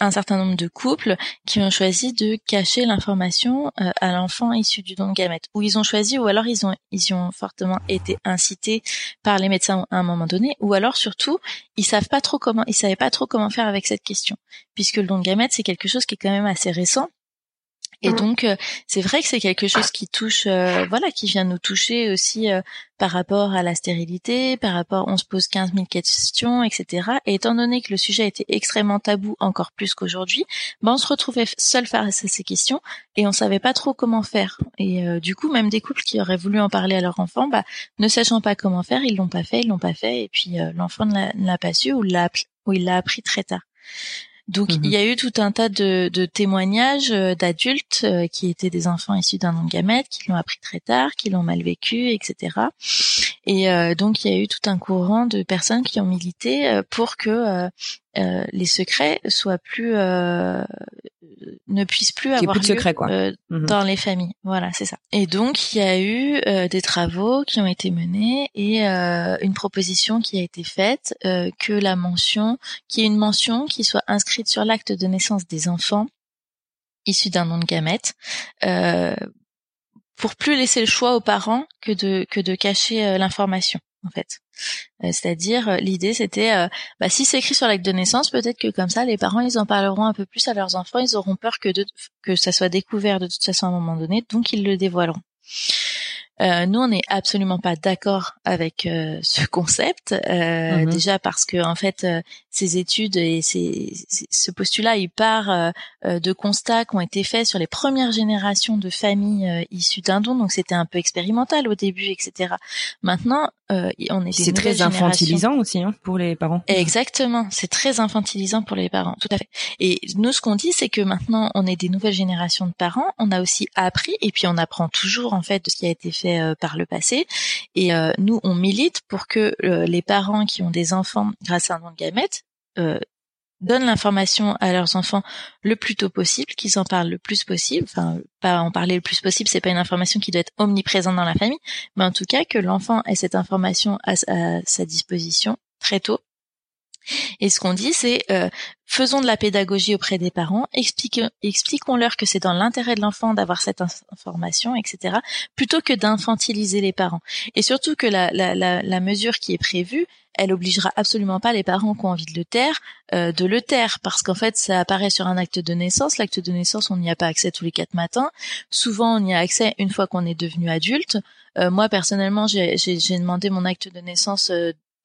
un certain nombre de couples qui ont choisi de cacher l'information euh, à l'enfant issu du don de gamètes, ou ils ont choisi, ou alors ils ont ils ont fortement été incités par les médecins à un moment donné, ou alors surtout ils savent pas trop comment, ils savaient pas trop comment faire avec cette question, puisque le don de gamètes c'est quelque chose qui est quand même assez récent et mmh. donc euh, c'est vrai que c'est quelque chose qui touche, euh, voilà, qui vient nous toucher aussi euh, par rapport à la stérilité, par rapport, on se pose 15 000 questions, etc. Et étant donné que le sujet était extrêmement tabou, encore plus qu'aujourd'hui, ben on se retrouvait seul face à ces questions et on savait pas trop comment faire. Et du coup, même des couples qui auraient voulu en parler à leur enfant, bah, ne sachant pas comment faire, ils l'ont pas fait, ils l'ont pas fait, et puis l'enfant ne l'a pas su ou, l'a, ou il l'a appris très tard. Donc il y a eu tout un tas de, de témoignages euh, d'adultes euh, qui étaient des enfants issus d'un de gamète, qui l'ont appris très tard, qui l'ont mal vécu, etc. Et euh, donc il y a eu tout un courant de personnes qui ont milité pour que les secrets soient plus ne puissent plus avoir plus de secret, quoi. Euh, mhm. dans les familles. Voilà, c'est ça. Et donc il y a eu euh, des travaux qui ont été menés et euh, une proposition qui a été faite que la mention, qui est une mention qui soit inscrite sur l'acte de naissance des enfants issus d'un nom de gamète. pour plus laisser le choix aux parents que de que de cacher l'information en fait. Euh, c'est-à-dire euh, l'idée c'était euh, bah, si c'est écrit sur l'acte de naissance, peut-être que comme ça les parents ils en parleront un peu plus à leurs enfants, ils auront peur que de, que ça soit découvert de toute façon à un moment donné, donc ils le dévoileront. Euh, nous, on n'est absolument pas d'accord avec euh, ce concept, euh, mhm. déjà parce que en fait, ces études et ces, ce postulat, il part de constats qui ont été faits sur les premières générations de familles issues d'un don, donc c'était un peu expérimental au début, etc. Maintenant, on est c'est très infantilisant aussi hein, pour les parents. Exactement, c'est très infantilisant pour les parents, tout à fait. Et nous, ce qu'on dit, c'est que maintenant, on est des nouvelles générations de parents. On a aussi appris, et puis on apprend toujours en fait de ce qui a été fait euh, par le passé. Et euh, nous, on milite pour que euh, les parents qui ont des enfants grâce à un don de gamètes donnent l'information à leurs enfants le plus tôt possible, qu'ils en parlent le plus possible. Enfin, pas en parler le plus possible, c'est pas une information qui doit être omniprésente dans la famille, mais en tout cas que l'enfant ait cette information à, sa disposition très tôt Et ce qu'on dit, c'est euh, faisons de la pédagogie auprès des parents, expliquons-leur que c'est dans l'intérêt de l'enfant d'avoir cette information, etc., plutôt que d'infantiliser les parents. Et surtout que la, la, mesure qui est prévue, elle obligera absolument pas les parents qui ont envie de le taire euh, de le taire, parce qu'en fait, ça apparaît sur un acte de naissance. L'acte de naissance, on n'y a pas accès tous les quatre matins. Souvent, on y a accès une fois qu'on est devenu adulte. Euh, moi, personnellement, j'ai demandé mon acte de naissance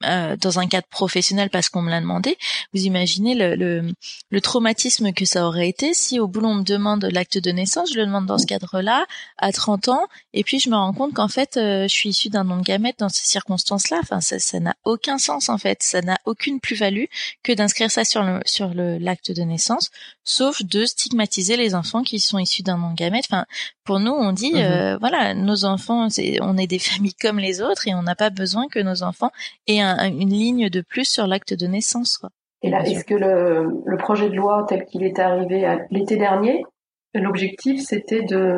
euh, dans un cadre professionnel parce qu'on me l'a demandé. Vous imaginez le, le, le, traumatisme que ça aurait été si au boulot on me demande l'acte de naissance, je le demande dans ce cadre-là à 30 ans, et puis je me rends compte qu'en fait euh, je suis issue d'un nom de gamète dans ces circonstances-là. Enfin, ça n'a aucun sens en fait, ça n'a aucune plus-value que d'inscrire ça sur le l'acte de naissance, sauf de stigmatiser les enfants qui sont issus d'un nom de gamète. Enfin, pour nous, on dit, mhm. euh, voilà, nos enfants, on est des [laughs] familles comme les autres et on n'a pas besoin que nos enfants aient une ligne de plus sur l'acte de naissance. Et là, est-ce que le, projet de loi tel qu'il est arrivé l'été dernier, l'objectif c'était de,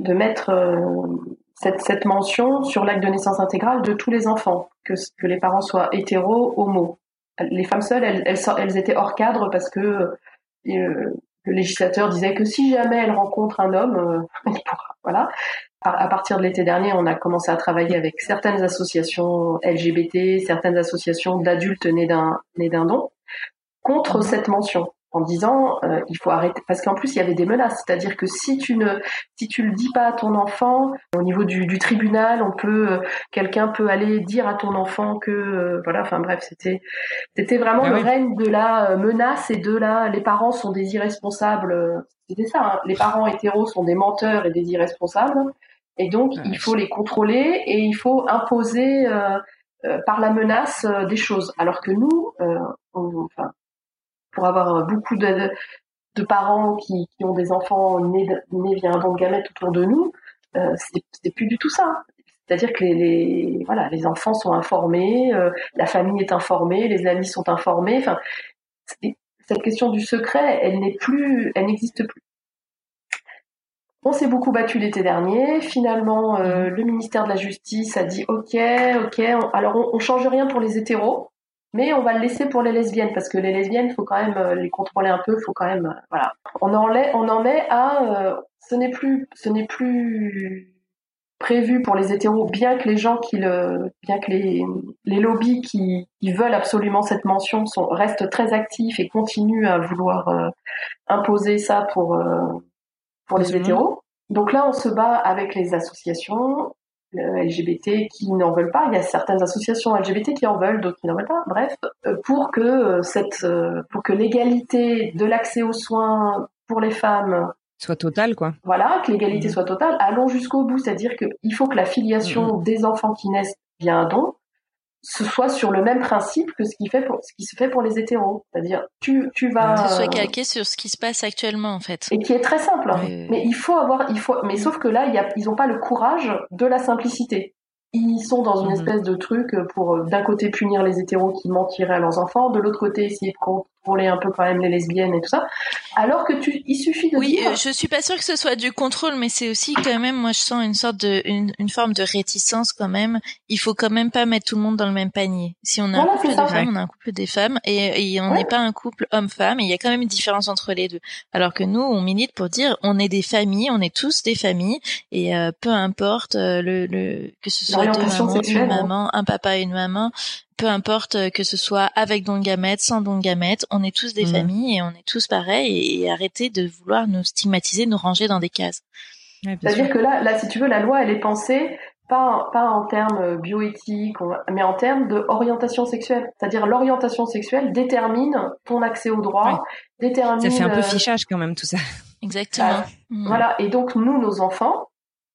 de mettre euh, cette, cette mention sur l'acte de naissance intégrale de tous les enfants, que, que les parents soient hétéros, homo. Les femmes seules, elles, elles, elles étaient hors cadre parce que euh, le législateur disait que si jamais elle rencontre un homme, euh, [laughs] voilà. À partir de l'été dernier, on a commencé à travailler avec certaines associations LGBT, certaines associations d'adultes nés d'un nés d'un don contre mhm. cette mention en disant euh, il faut arrêter parce qu'en plus il y avait des menaces. C'est-à-dire que si tu ne si tu le dis pas à ton enfant au niveau du, du tribunal on peut euh, quelqu'un peut aller dire à ton enfant que euh, voilà enfin bref c'était c'était vraiment ah le règne de la menace et de la les parents sont des irresponsables c'était ça hein. les parents hétéros sont des menteurs et des irresponsables. Et donc il faut les contrôler et il faut imposer par la menace des choses. Alors que nous on, enfin pour avoir beaucoup de, de parents qui, qui, ont des enfants nés, nés via un don de gamètes autour de nous, euh, c'est plus du tout ça. C'est-à-dire que les, les, voilà, les enfants sont informés, euh, la famille est informée, les amis sont informés. Enfin, cette question du secret, elle n'est plus, elle n'existe plus. On s'est beaucoup battu l'été dernier. Finalement, euh, mmh. le ministère de la Justice a dit OK, OK. alors on, on change rien pour les hétéros. Mais on va le laisser pour les lesbiennes parce que les lesbiennes, il faut quand même euh, les contrôler un peu, faut quand même, euh, voilà. On en est, on en est à, euh, ce n'est plus, ce n'est plus prévu pour les hétéros, bien que les gens qui le, bien que les, les lobbies qui, qui veulent absolument cette mention sont restent très actifs et continuent à vouloir imposer ça pour pour les hétéros. Donc là, on se bat avec les associations, LGBT qui n'en veulent pas. Il y a certaines associations LGBT qui en veulent, d'autres qui n'en veulent pas. Bref, euh, pour que euh, cette, euh, pour que l'égalité de l'accès aux soins pour les femmes soit totale, quoi. Voilà, que l'égalité mmh. soit totale. Allons jusqu'au bout, c'est-à-dire qu'il faut que la filiation mmh. des enfants qui naissent via un don ce soit sur le même principe que ce qui fait pour ce qui se fait pour les hétéros, c'est-à-dire tu tu vas que ce soit calqué sur ce qui se passe actuellement en fait. Et qui est très simple. Hein. Mais il faut avoir il faut mais sauf que là y a, ils ont pas le courage de la simplicité ils sont dans une mhm. espèce de truc pour euh, d'un côté punir les hétéros qui mentiraient à leurs enfants, de l'autre côté essayer de contrôler un peu quand même les lesbiennes et tout ça. Alors que tu, il suffit de oui, dire. Oui, je suis pas sûre que ce soit du contrôle, mais c'est aussi quand même, moi je sens une sorte de, une, une, forme de réticence quand même. Il faut quand même pas mettre tout le monde dans le même panier. Si on a un couple de femmes, on a un couple des femmes et, et on n'est pas un couple homme-femme. Il y a quand même une différence entre les deux. Alors que nous, on milite pour dire, on est des familles, on est tous des familles et euh, peu importe euh, le, le que ce soit une hein. maman, un papa et une maman, peu importe euh, que ce soit avec don de gamètes, sans don de gamètes, on est tous des mmh. familles et on est tous pareils et, arrêter de vouloir nous stigmatiser, nous ranger dans des cases. C'est-à-dire que là, là, si tu veux, la loi, elle est pensée pas, pas en termes bioéthiques, mais en termes d'orientation sexuelle. C'est-à-dire l'orientation sexuelle détermine ton accès au droit, détermine. Ça fait un peu euh, fichage quand même tout ça. Exactement. Mmh. Voilà. Et donc nous, nos enfants,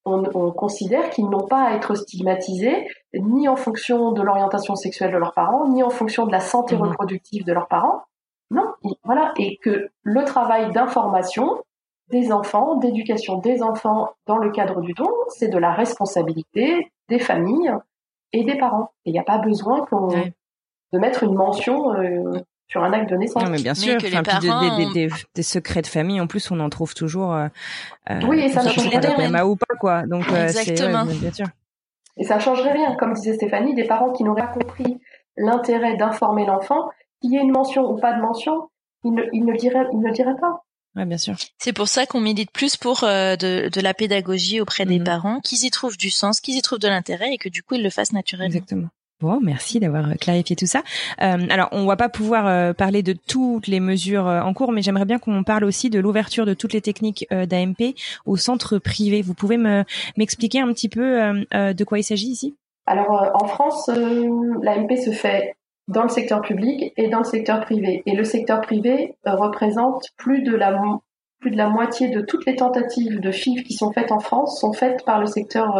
on, considère qu'ils n'ont pas à être stigmatisés ni en fonction de l'orientation sexuelle de leurs parents, ni en fonction de la santé mhm. reproductive de leurs parents. Non, voilà, et que le travail d'information des enfants, d'éducation des enfants dans le cadre du don, c'est de la responsabilité des familles et des parents. Et il n'y a pas besoin de mettre une mention euh, sur un acte de naissance. Non, mais bien sûr. enfin, des, des, des, secrets de famille, en plus, on en trouve toujours. Euh, euh oui, et ça ne changerait rien. ou pas, quoi. Donc, euh, Exactement. bien sûr. Et ça changerait rien. Comme disait Stéphanie, des parents qui n'auraient pas compris l'intérêt d'informer l'enfant, qu'il y ait une mention ou pas de mention, il ne, ne ne dirait pas. Ouais, bien sûr. C'est pour ça qu'on milite plus pour euh, de, de, la pédagogie auprès des mhm. parents, qu'ils y trouvent du sens, qu'ils y trouvent de l'intérêt et que du coup ils le fassent naturellement. Exactement. Bon, merci d'avoir clarifié tout ça. Euh, alors, on va pas pouvoir euh, parler de toutes les mesures euh, en cours, mais j'aimerais bien qu'on parle aussi de l'ouverture de toutes les techniques d'AMP au centre privé. Vous pouvez me m'expliquer un petit peu de quoi il s'agit ici? Alors, en France, l'AMP se fait dans le secteur public et dans le secteur privé. Et le secteur privé représente plus de la plus de la moitié de toutes les tentatives de FIV qui sont faites en France sont faites par le secteur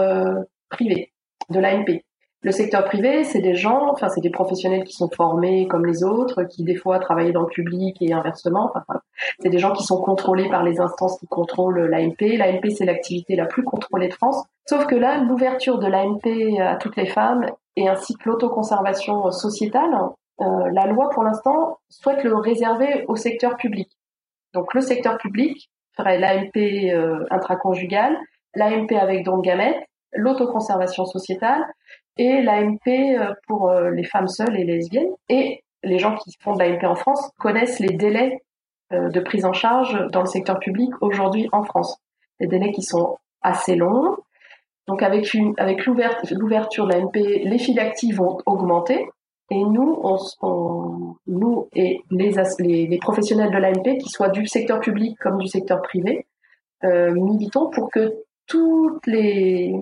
privé de l'AMP. Le secteur privé, c'est des gens, enfin c'est des professionnels qui sont formés comme les autres, qui des fois travaillent dans le public et inversement. Enfin, c'est des gens qui sont contrôlés par les instances qui contrôlent l'AMP. L'AMP, c'est l'activité la plus contrôlée de France. Sauf que là, l'ouverture de l'AMP à toutes les femmes et ainsi que l'autoconservation sociétale, euh, la loi pour l'instant souhaite le réserver au secteur public. Donc le secteur public ferait l'AMP euh, intraconjugale, l'AMP avec don de gamètes, l'autoconservation sociétale et l'AMP euh, pour euh, les femmes seules et lesbiennes. Et les gens qui font de l'AMP en France connaissent les délais euh, de prise en charge dans le secteur public aujourd'hui en France. Des délais qui sont assez longs. Donc avec, avec l'ouverture de l'AMP, les files actives vont augmenter. Et nous, on, nous et les, les, les professionnels de l'AMP, qui soient du secteur public comme du secteur privé, euh, militons pour que toutes les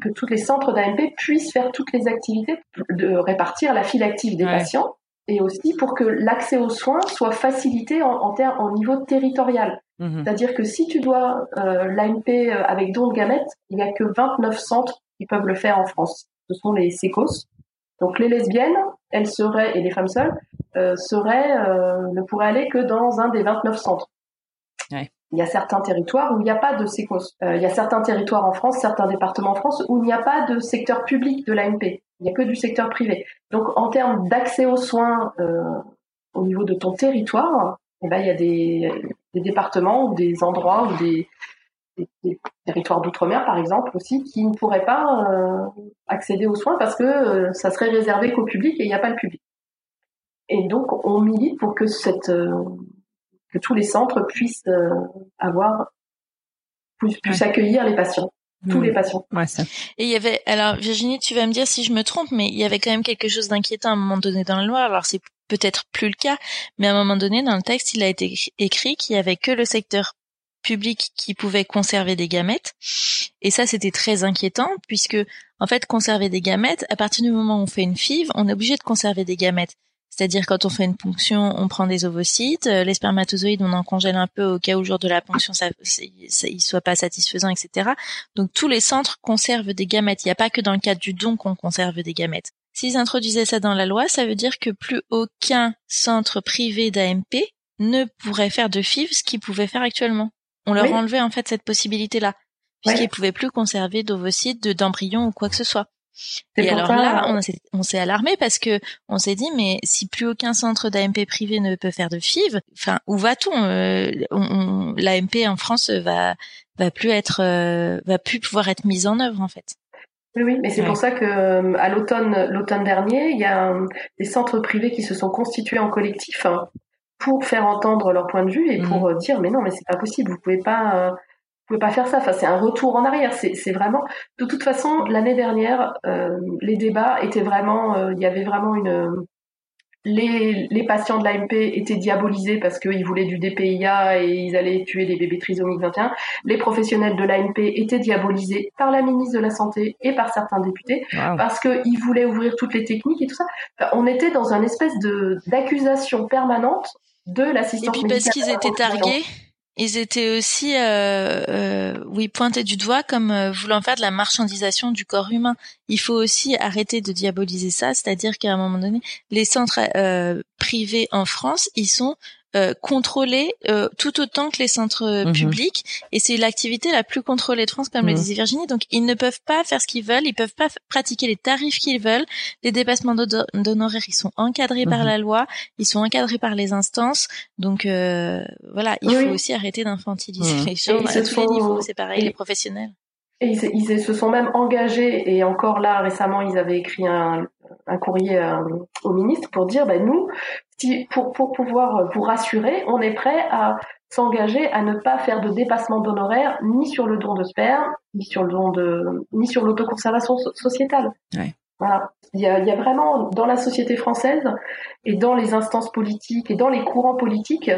que tous les centres d'AMP puissent faire toutes les activités de répartir la file active des patients et aussi pour que l'accès aux soins soit facilité en, en, en niveau territorial. Mhm. C'est-à-dire que si tu dois euh, l'AMP euh, avec don de gamètes, il n'y a que 29 centres qui peuvent le faire en France. Ce sont les SECOS. Donc les lesbiennes, elles seraient, et les femmes seules, euh, seraient, euh, ne pourraient aller que dans un des 29 centres. Ouais. Il y a certains territoires où il n'y a pas de séquence. Euh, il y a certains territoires en France, certains départements en France où il n'y a pas de secteur public de l'AMP. Il n'y a que du secteur privé. Donc en termes d'accès aux soins euh, au niveau de ton territoire, eh ben, il y a des, des départements ou des endroits ou des, des, territoires d'outre-mer par exemple aussi qui ne pourraient pas euh, accéder aux soins parce que euh, ça serait réservé qu'au public et il n'y a pas le public. Et donc on milite pour que cette euh, que tous les centres puissent euh, avoir puissent, accueillir les patients tous les patients. Ouais, ça. Et il y avait, alors Virginie, tu vas me dire si je me trompe, mais il y avait quand même quelque chose d'inquiétant à un moment donné dans la loi. Alors c'est peut-être plus le cas, mais à un moment donné dans le texte, il a été écrit qu'il y avait que le secteur public qui pouvait conserver des gamètes. Et ça, c'était très inquiétant puisque, en fait, conserver des gamètes, à partir du moment où on fait une FIV, on est obligé de conserver des gamètes. C'est-à-dire quand on fait une ponction, on prend des ovocytes, euh, les spermatozoïdes, on en congèle un peu au cas où le jour de la ponction, ça, ça, il soit pas satisfaisant, etc. Donc tous les centres conservent des gamètes. Il n'y a pas que dans le cadre du don qu'on conserve des gamètes. S'ils introduisaient ça dans la loi, ça veut dire que plus aucun centre privé d'AMP ne pourrait faire de FIV ce qu'il pouvait faire actuellement. On leur enlevait en fait cette possibilité-là, puisqu'ils ne pouvaient plus conserver d'ovocytes, d'embryons ou quoi que ce soit. Et alors là, on s'est alarmé parce que on s'est dit mais si plus aucun centre d'AMP privé ne peut faire de FIV, enfin où va-t-on euh, L'AMP en France va va plus être euh, va plus pouvoir être mise en œuvre en fait. Oui, oui, mais c'est pour ça que euh, à l'automne l'automne dernier, il y a des centres privés qui se sont constitués en collectif hein, pour faire entendre leur point de vue et pour mmh. dire mais non mais c'est pas possible, vous pouvez pas pouvez pas faire ça. Enfin, c'est un retour en arrière. C'est vraiment. De toute façon, l'année dernière, euh, les débats étaient vraiment. Euh, il y avait vraiment une. Les, les patients de l'AMP étaient diabolisés parce qu'ils voulaient du DPIA et ils allaient tuer des bébés trisomiques 21. Les professionnels de l'AMP étaient diabolisés par la ministre de la Santé et par certains députés parce qu'ils voulaient ouvrir toutes les techniques et tout ça. on était dans une espèce de d'accusation permanente de l'assistance Et puis parce qu'ils étaient targués? Ils étaient aussi, euh, euh, oui, pointés du doigt comme euh, voulant faire de la marchandisation du corps humain. Il faut aussi arrêter de diaboliser ça, c'est-à-dire qu'à un moment donné, les centres euh, privés en France, ils sont euh, contrôlés euh, tout autant que les centres mhm. publics. Et c'est l'activité la plus contrôlée de France comme le mhm. disait Virginie. Donc ils ne peuvent pas faire ce qu'ils veulent. Ils peuvent pas pratiquer les tarifs qu'ils veulent. Les dépassements d'honoraires ils sont encadrés par mhm. la loi. Ils sont encadrés par les instances. Donc euh, voilà il faut aussi arrêter d'infantiliser les gens à tous les niveaux. C'est pareil les professionnels. et ils, ils, se sont même engagés, et encore là récemment, ils avaient écrit un, un courrier au ministre pour dire, ben nous, si, pour, pour pouvoir vous rassurer, on est prêt à s'engager à ne pas faire de dépassement d'honoraires ni sur le don de sperme, ni sur le don de, ni sur l'autoconservation sociétale. Ouais. Voilà. Il y, a, il y a vraiment dans la société française et dans les instances politiques et dans les courants politiques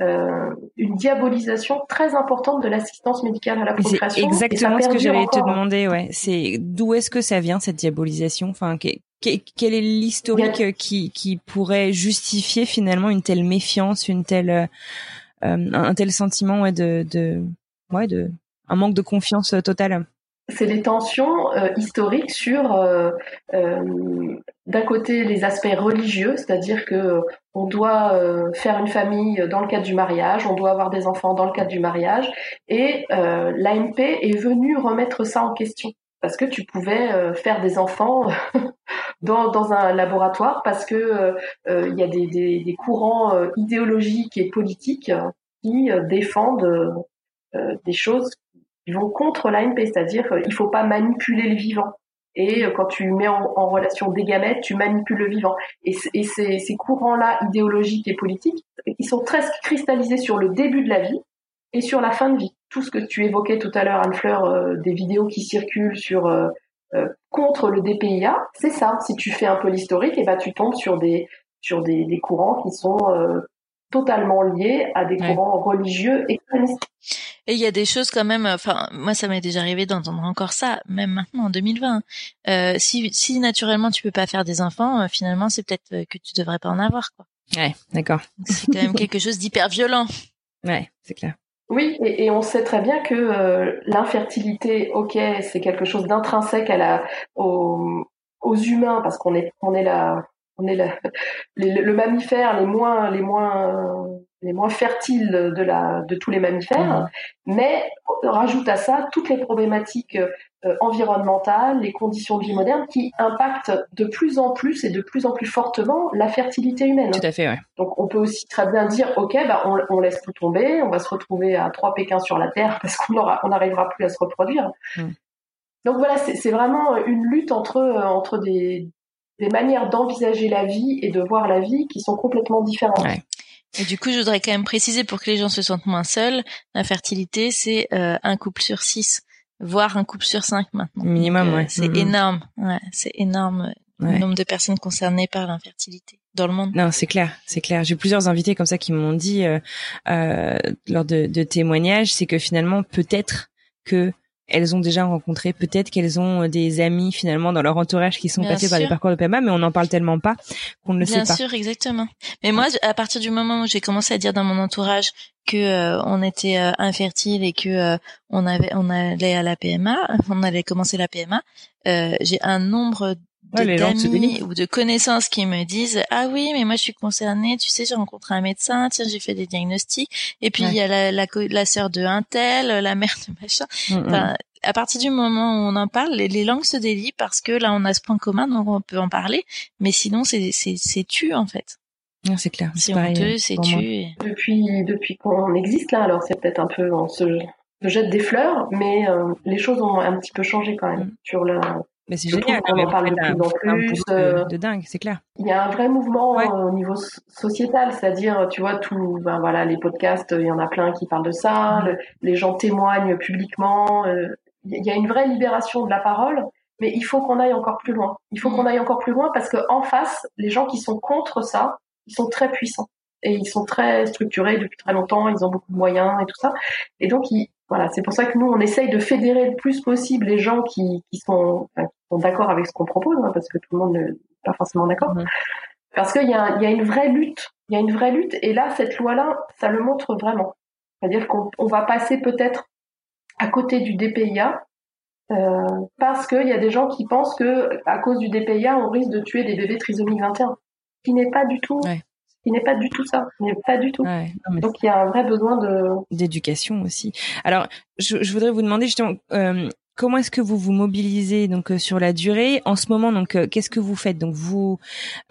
euh, une diabolisation très importante de l'assistance médicale à la procréation. C'est exactement ce que j'allais te demander. Ouais, c'est d'où est-ce que ça vient cette diabolisation? Enfin, quel est l'historique qui, qui pourrait justifier finalement une telle méfiance, une telle euh, un tel sentiment ouais, de, de ouais de un manque de confiance totale? C'est les tensions euh, historiques sur, euh, euh, d'un côté, les aspects religieux, c'est-à-dire que on doit faire une famille dans le cadre du mariage, on doit avoir des enfants dans le cadre du mariage, et l'AMP est venue remettre ça en question parce que tu pouvais faire des enfants [laughs] dans, dans, un laboratoire parce que il y a des, des, des courants idéologiques et politiques qui défendent des choses ils vont contre l'AMP, c'est-à-dire qu'il faut pas manipuler le vivant. Et euh, quand tu mets en, relation des gamètes, tu manipules le vivant. Et, et ces, ces courants-là, idéologiques et politiques, ils sont très cristallisés sur le début de la vie et sur la fin de vie. Tout ce que tu évoquais tout à l'heure, Anne-Fleur, euh, des vidéos qui circulent sur euh, contre le DPIA, c'est ça. Si tu fais un peu l'historique, et eh ben tu tombes sur des sur des, des courants qui sont totalement liés à des courants religieux extrémistes. Et il y a des choses quand même, enfin moi ça m'est déjà arrivé d'entendre encore ça, même maintenant en 2020. Euh, si, si naturellement tu peux pas faire des enfants, euh, finalement c'est peut-être euh, que tu devrais pas en avoir quoi. Ouais, d'accord. C'est quand même quelque chose d'hyper violent. Ouais, c'est clair. Oui, et, on sait très bien que euh, l'infertilité, ok, c'est quelque chose d'intrinsèque à la aux, aux humains parce qu'on est on est là on est le mammifère les moins les moins les moins fertiles de la de tous les mammifères, mmh. mais rajoute à ça toutes les problématiques euh, environnementales, les conditions de vie modernes qui impactent de plus en plus et de plus en plus fortement la fertilité humaine. Tout à fait, ouais. Donc on peut aussi très bien dire ok, bah on, on laisse tout tomber, on va se retrouver à trois Pékins sur la Terre parce qu'on aura on n'arrivera plus à se reproduire. Mmh. Donc voilà, c'est vraiment une lutte entre entre des des manières d'envisager la vie et de voir la vie qui sont complètement différentes. Et du coup, je voudrais quand même préciser pour que les gens se sentent moins seuls, l'infertilité, c'est euh, un couple sur six, voire un couple sur cinq maintenant. Minimum, euh, ouais. C'est mm-hmm. énorme, ouais, c'est énorme le nombre de personnes concernées par l'infertilité dans le monde. Non, c'est clair, c'est clair. J'ai plusieurs invités comme ça qui m'ont dit euh, euh, lors de, de témoignages, c'est que finalement peut-être que elles ont déjà rencontré, peut-être qu'elles ont euh, des amis finalement dans leur entourage qui sont passés par des parcours de PMA, mais on n'en parle tellement pas qu'on ne le sait pas. Bien sûr, exactement. Mais moi, à partir du moment où j'ai commencé à dire dans mon entourage que euh, on était euh, infertile et que on avait on allait à la PMA, on allait commencer la PMA, j'ai un nombre d'amis ou de connaissances qui me disent ah oui mais moi je suis concernée. Tu sais j'ai rencontré un médecin. Tiens j'ai fait des diagnostics et puis il y a la, la, la sœur de un tel la mère de machin. Mm, mm. enfin, à partir du moment où on en parle les, les, langues se délient parce que là on a ce point commun donc on peut en parler. Mais sinon c'est c'est c'est tu en fait. C'est clair. C'est honteux c'est tu depuis depuis qu'on existe là alors c'est peut-être un peu on se, jette des fleurs mais euh, les choses ont un petit peu changé quand même mm. sur le mais c'est génial. On en parle de plus en plus. Euh, de, dingue, c'est clair. Il y a un vrai mouvement euh, au niveau sociétal, c'est-à-dire, tu vois, tout, ben voilà, les podcasts, il y en a plein qui parlent de ça. Mm. les gens témoignent publiquement. Euh, il y a une vraie libération de la parole, mais il faut qu'on aille encore plus loin. Il faut mm. qu'on aille encore plus loin parce que en face, les gens qui sont contre ça, ils sont très puissants et ils sont très structurés depuis très longtemps. Ils ont beaucoup de moyens et tout ça. Et donc, ils, voilà, c'est pour ça que nous, on essaye de fédérer le plus possible les gens qui, qui sont, sont d'accord avec ce qu'on propose, hein, parce que tout le monde n'est pas forcément d'accord. Mmh. Parce qu'il y, a, y a une vraie lutte, il y a une vraie lutte, et là, cette loi-là, ça le montre vraiment. C'est-à-dire qu'on on va passer peut-être à côté du DPIA, euh, parce qu'il y a des gens qui pensent que à cause du DPIA, on risque de tuer des bébés trisomiques 21, ce qui n'est pas du tout il n'est pas du tout ça, il n'est pas du tout. Donc il y a un vrai besoin de d'éducation aussi. Alors je, je, voudrais vous demander justement euh, comment est-ce que vous vous mobilisez donc euh, sur la durée? En ce moment donc euh, qu'est-ce que vous faites? Donc vous,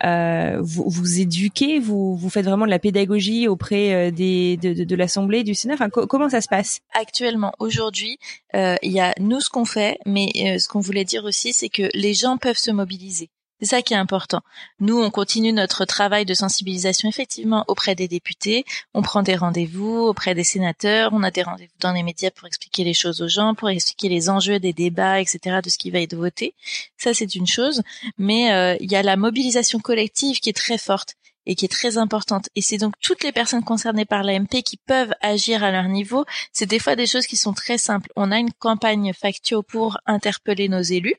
euh, vous vous éduquez? Vous vous faites vraiment de la pédagogie auprès des de, de, de l'assemblée du Sénat? Enfin comment ça se passe? Actuellement aujourd'hui il y a nous ce qu'on fait mais ce qu'on voulait dire aussi c'est que les gens peuvent se mobiliser C'est ça qui est important. Nous, on continue notre travail de sensibilisation effectivement auprès des députés. On prend des rendez-vous auprès des sénateurs. On a des rendez-vous dans les médias pour expliquer les choses aux gens, pour expliquer les enjeux des débats, etc., de ce qui va être voté. Ça, c'est une chose. Mais euh, il y a la mobilisation collective qui est très forte et qui est très importante. Et c'est donc toutes les personnes concernées par l'AMP qui peuvent agir à leur niveau. C'est des fois des choses qui sont très simples. On a une campagne factio pour interpeller nos élus.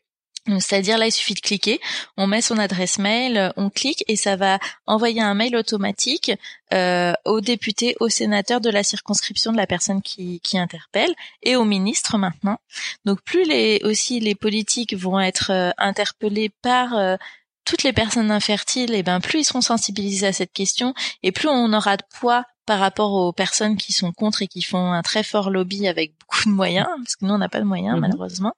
C'est-à-dire là, il suffit de cliquer, on met son adresse mail, on clique et ça va envoyer un mail automatique euh, aux députés, aux sénateurs de la circonscription de la personne qui, qui interpelle et aux ministres maintenant. Donc plus les aussi les politiques vont être euh, interpellés par euh, toutes les personnes infertiles, et eh ben plus ils seront sensibilisés à cette question et plus on aura de poids par rapport aux personnes qui sont contre et qui font un très fort lobby avec beaucoup de moyens, parce que nous on n'a pas de moyens mhm. malheureusement.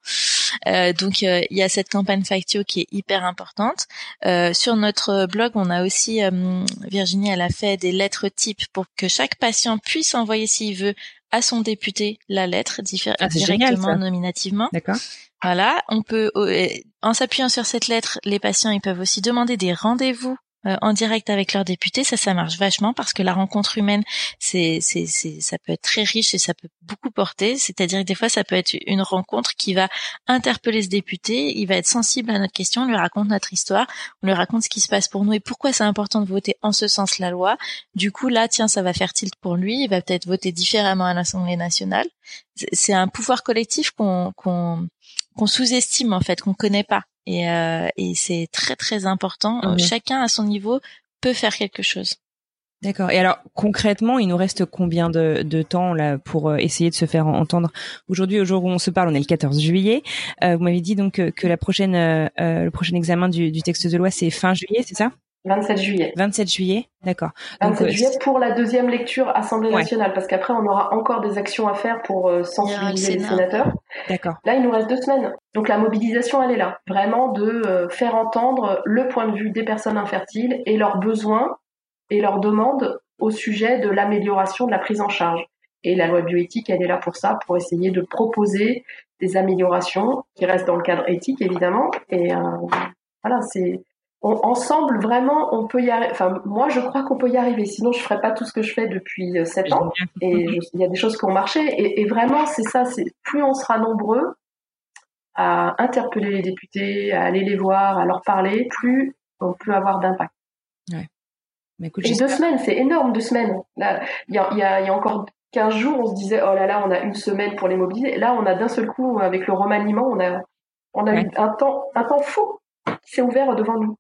Euh, donc euh, il y a cette campagne Factio qui est hyper importante. Euh, sur notre blog, on a aussi Virginie, elle a fait des lettres types pour que chaque patient puisse envoyer s'il veut à son député la lettre ah, directement nominativement. D'accord. Voilà, on peut en s'appuyant sur cette lettre, les patients ils peuvent aussi demander des rendez-vous euh, en direct avec leurs députés, ça, ça marche vachement parce que la rencontre humaine, c'est, c'est, ça peut être très riche et ça peut beaucoup porter. C'est-à-dire que des fois, ça peut être une rencontre qui va interpeller ce député, il va être sensible à notre question, on lui raconte notre histoire, on lui raconte ce qui se passe pour nous et pourquoi c'est important de voter en ce sens la loi. Du coup, là, tiens, ça va faire tilt pour lui, il va peut-être voter différemment à l'Assemblée nationale. C'est un pouvoir collectif qu'on, qu'on, qu'on sous-estime en fait, qu'on connaît pas. Et, euh, et c'est très très important. Euh, chacun à son niveau peut faire quelque chose. D'accord. Et alors concrètement, il nous reste combien de, de temps là pour euh, essayer de se faire entendre? Aujourd'hui, au jour où on se parle, on est le 14 juillet. Euh, vous m'avez dit donc que, la prochaine, euh, le prochain examen du, du texte de loi, c'est fin juillet, c'est ça? 27 juillet. 27 juillet, d'accord. 27 juillet pour la deuxième lecture Assemblée nationale, parce qu'après on aura encore des actions à faire pour sensibiliser les sénateurs. D'accord. Là, il nous reste deux semaines. Donc la mobilisation, elle est là. Vraiment de faire entendre le point de vue des personnes infertiles et leurs besoins et leurs demandes au sujet de l'amélioration de la prise en charge. Et la loi bioéthique, elle est là pour ça, pour essayer de proposer des améliorations qui restent dans le cadre éthique, évidemment. Et euh, voilà, c'est ensemble vraiment, on peut y arriver. Enfin, moi, je crois qu'on peut y arriver. Sinon, je ferais pas tout ce que je fais depuis euh, sept ans. Et il y a des choses qui ont marché. Et, et vraiment, c'est ça. C'est plus on sera nombreux à interpeller les députés, à aller les voir, à leur parler, plus on peut avoir d'impact. Ouais. Mais écoute, et deux semaines, c'est énorme, deux semaines. Là, il y a, y, a, y a encore 15 jours, on se disait, oh là là, on a une semaine pour les mobiliser. Là, on a d'un seul coup, avec le remaniement, on a, on a eu un temps, un temps fou qui s'est ouvert devant nous.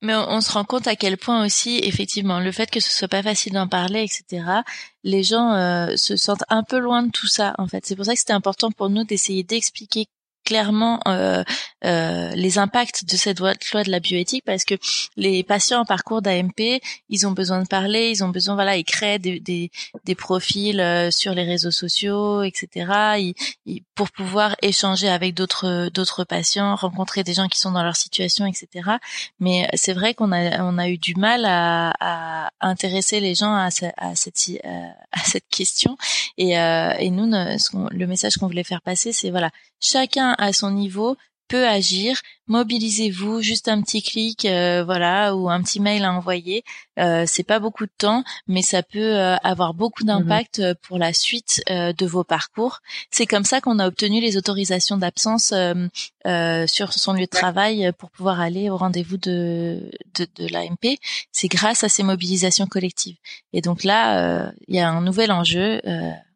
Mais on, se rend compte à quel point aussi, effectivement, le fait que ce soit pas facile d'en parler, etc., les gens euh, se sentent un peu loin de tout ça, en fait. C'est pour ça que c'était important pour nous d'essayer d'expliquer clairement euh, euh, les impacts de cette loi, de la bioéthique parce que les patients en parcours d'AMP, ils ont besoin de parler, ils ont besoin, voilà, ils créent des, des, des profils euh, sur les réseaux sociaux, etc. Ils, pour pouvoir échanger avec d'autres d'autres patients, rencontrer des gens qui sont dans leur situation, etc. Mais c'est vrai qu'on a on a eu du mal à, à intéresser les gens à, à cette à cette question et, et nous, le message qu'on voulait faire passer, c'est voilà, chacun à son niveau peut agir. Mobilisez-vous, juste un petit clic, euh, voilà, ou un petit mail à envoyer. Euh, c'est pas beaucoup de temps, mais ça peut euh, avoir beaucoup mhm. d'impact euh, pour la suite de vos parcours. C'est comme ça qu'on a obtenu les autorisations d'absence sur son lieu de travail pour pouvoir aller au rendez-vous de, de, de l'AMP. C'est grâce à ces mobilisations collectives. Et donc là, il y a un nouvel enjeu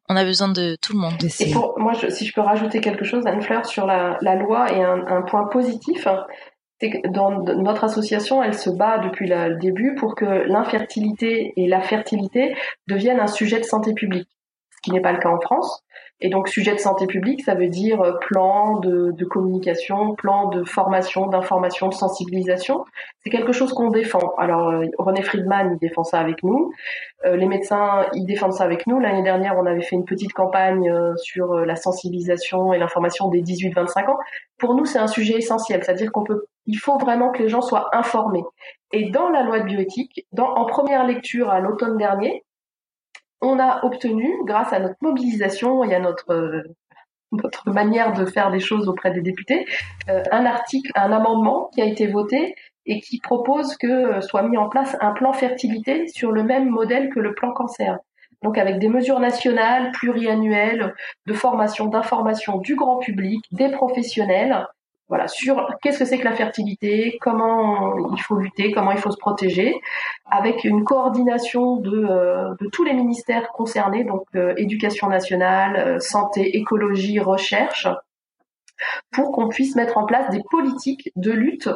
on a besoin de tout le monde. Et pour, moi, si je peux rajouter quelque chose, Anne-Fleur, sur la, loi et un, point positif, c'est que dans notre association, elle se bat depuis le début pour que l'infertilité et la fertilité deviennent un sujet de santé publique, ce qui n'est pas le cas en France. Et donc sujet de santé publique, ça veut dire euh, plan de, de communication, plan de formation, d'information, de sensibilisation. C'est quelque chose qu'on défend. Alors euh, René Friedman, il défend ça avec nous. Euh, les médecins, ils défendent ça avec nous. L'année dernière, on avait fait une petite campagne sur la sensibilisation et l'information des 18-25 ans. Pour nous, c'est un sujet essentiel. C'est-à-dire qu'on peut, il faut vraiment que les gens soient informés. Et dans la loi de bioéthique, dans, en première lecture à l'automne dernier, on a obtenu, grâce à notre mobilisation et à notre euh, notre manière de faire des choses auprès des députés, euh, un article, un amendement qui a été voté et qui propose que soit mis en place un plan fertilité sur le même modèle que le plan cancer. Donc avec des mesures nationales, pluriannuelles, de formation, d'information du grand public, des professionnels, voilà, sur qu'est-ce que c'est que la fertilité, comment il faut lutter, comment il faut se protéger, avec une coordination de, euh, tous les ministères concernés, donc euh, éducation nationale, euh, santé, écologie, recherche, pour qu'on puisse mettre en place des politiques de lutte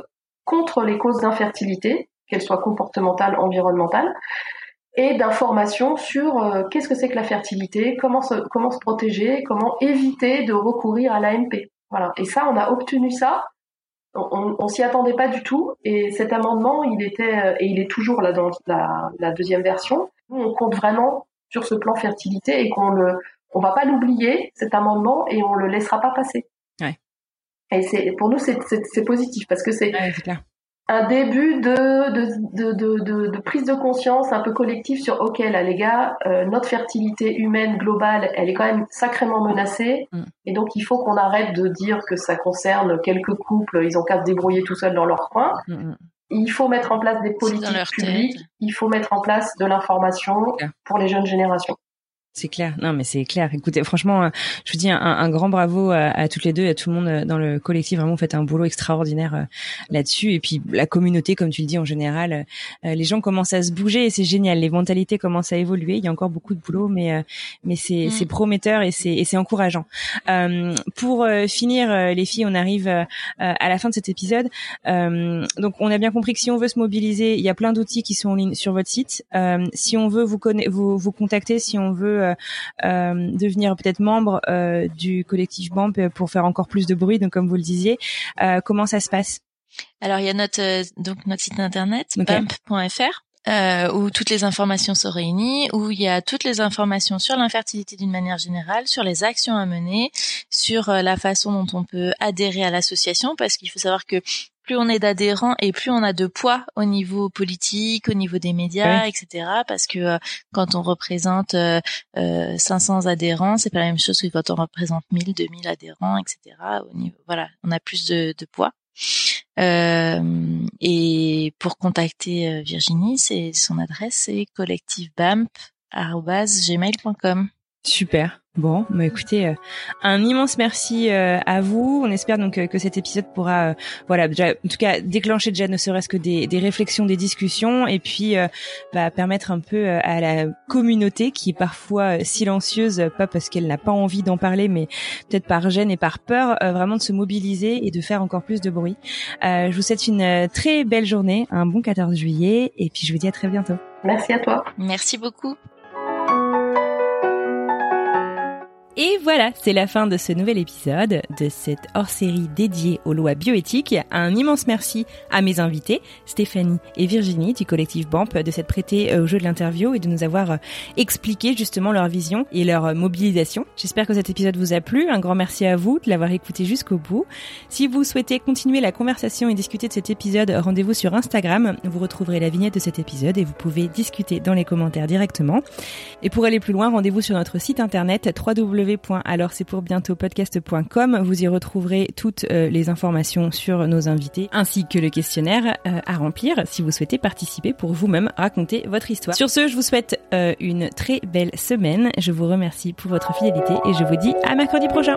contre les causes d'infertilité, qu'elles soient comportementales, environnementales, et d'informations sur qu'est-ce que c'est que la fertilité, comment se protéger, comment éviter de recourir à l'AMP. Voilà. Et ça, on a obtenu ça. On, on s'y attendait pas du tout. Et cet amendement, il était euh, et il est toujours là dans la, la deuxième version. Nous, on compte vraiment sur ce plan fertilité et qu'on le, on va pas l'oublier cet amendement et on le laissera pas passer. Ouais. Et c'est pour nous c'est positif parce que c'est ouais, un début de de, de, de, de, prise de conscience un peu collective sur ok là les gars euh, notre fertilité humaine globale elle est quand même sacrément menacée. Mm. et donc il faut qu'on arrête de dire que ça concerne quelques couples ils ont qu'à se débrouiller tout seuls dans leur coin. Mm, mm. il faut mettre en place des politiques publiques il faut mettre en place de l'information pour les jeunes générations c'est clair. Non, mais c'est clair. Écoutez, franchement, euh, je vous dis un, grand bravo à, toutes les deux et à tout le monde euh, dans le collectif. Vraiment, vous faites un boulot extraordinaire euh, là-dessus. Et puis la communauté, comme tu le dis en général, les gens commencent à se bouger et c'est génial. Les mentalités commencent à évoluer. Il y a encore beaucoup de boulot, mais mais c'est mm. c'est prometteur et c'est et c'est encourageant. pour finir, les filles, on arrive à la fin de cet épisode. donc, on a bien compris que si on veut se mobiliser, il y a plein d'outils qui sont en ligne sur votre site. si on veut vous vous vous contacter, si on veut devenir peut-être membre euh, du collectif BAMP pour faire encore plus de bruit, donc comme vous le disiez. comment ça se passe? Alors il y a notre donc notre site internet bump.fr euh, où toutes les informations sont réunies, où il y a toutes les informations sur l'infertilité d'une manière générale, sur les actions à mener, sur la façon dont on peut adhérer à l'association, parce qu'il faut savoir que plus on est d'adhérents et plus on a de poids au niveau politique, au niveau des médias, etc. Parce que euh, quand on représente euh, 500 euh, adhérents, c'est pas la même chose que quand on représente 1000, 2000 adhérents, etc. Au niveau, voilà, on a plus de, de poids. Euh, et pour contacter Virginie, c'est son adresse c'est collectivebamp@gmail.com. Super. Bon, bah écoutez, euh, un immense merci euh, à vous. On espère donc euh, que cet épisode pourra, voilà, déjà, en tout cas, déclencher déjà ne serait-ce que des, des, réflexions, des discussions, et puis bah, permettre un peu à la communauté qui est parfois silencieuse, pas parce qu'elle n'a pas envie d'en parler, mais peut-être par gêne et par peur, vraiment de se mobiliser et de faire encore plus de bruit. je vous souhaite une très belle journée, un bon 14 juillet, et puis je vous dis à très bientôt. Merci à toi. Merci beaucoup. Et voilà, c'est la fin de ce nouvel épisode de cette hors-série dédiée aux lois bioéthiques. Un immense merci à mes invités, Stéphanie et Virginie du collectif BAMP, de s'être prêtés euh, au jeu de l'interview et de nous avoir euh, expliqué justement leur vision et leur euh, mobilisation. J'espère que cet épisode vous a plu. Un grand merci à vous de l'avoir écouté jusqu'au bout. Si vous souhaitez continuer la conversation et discuter de cet épisode, rendez-vous sur Instagram. Vous retrouverez la vignette de cet épisode et vous pouvez discuter dans les commentaires directement. Et pour aller plus loin, rendez-vous sur notre site internet www alors c'est pour bientôt podcast.com. Vous y retrouverez toutes euh, les informations sur nos invités ainsi que le questionnaire euh, à remplir si vous souhaitez participer pour vous-même raconter votre histoire. Sur ce, je vous souhaite euh, une très belle semaine. Je vous remercie pour votre fidélité et je vous dis à mercredi prochain.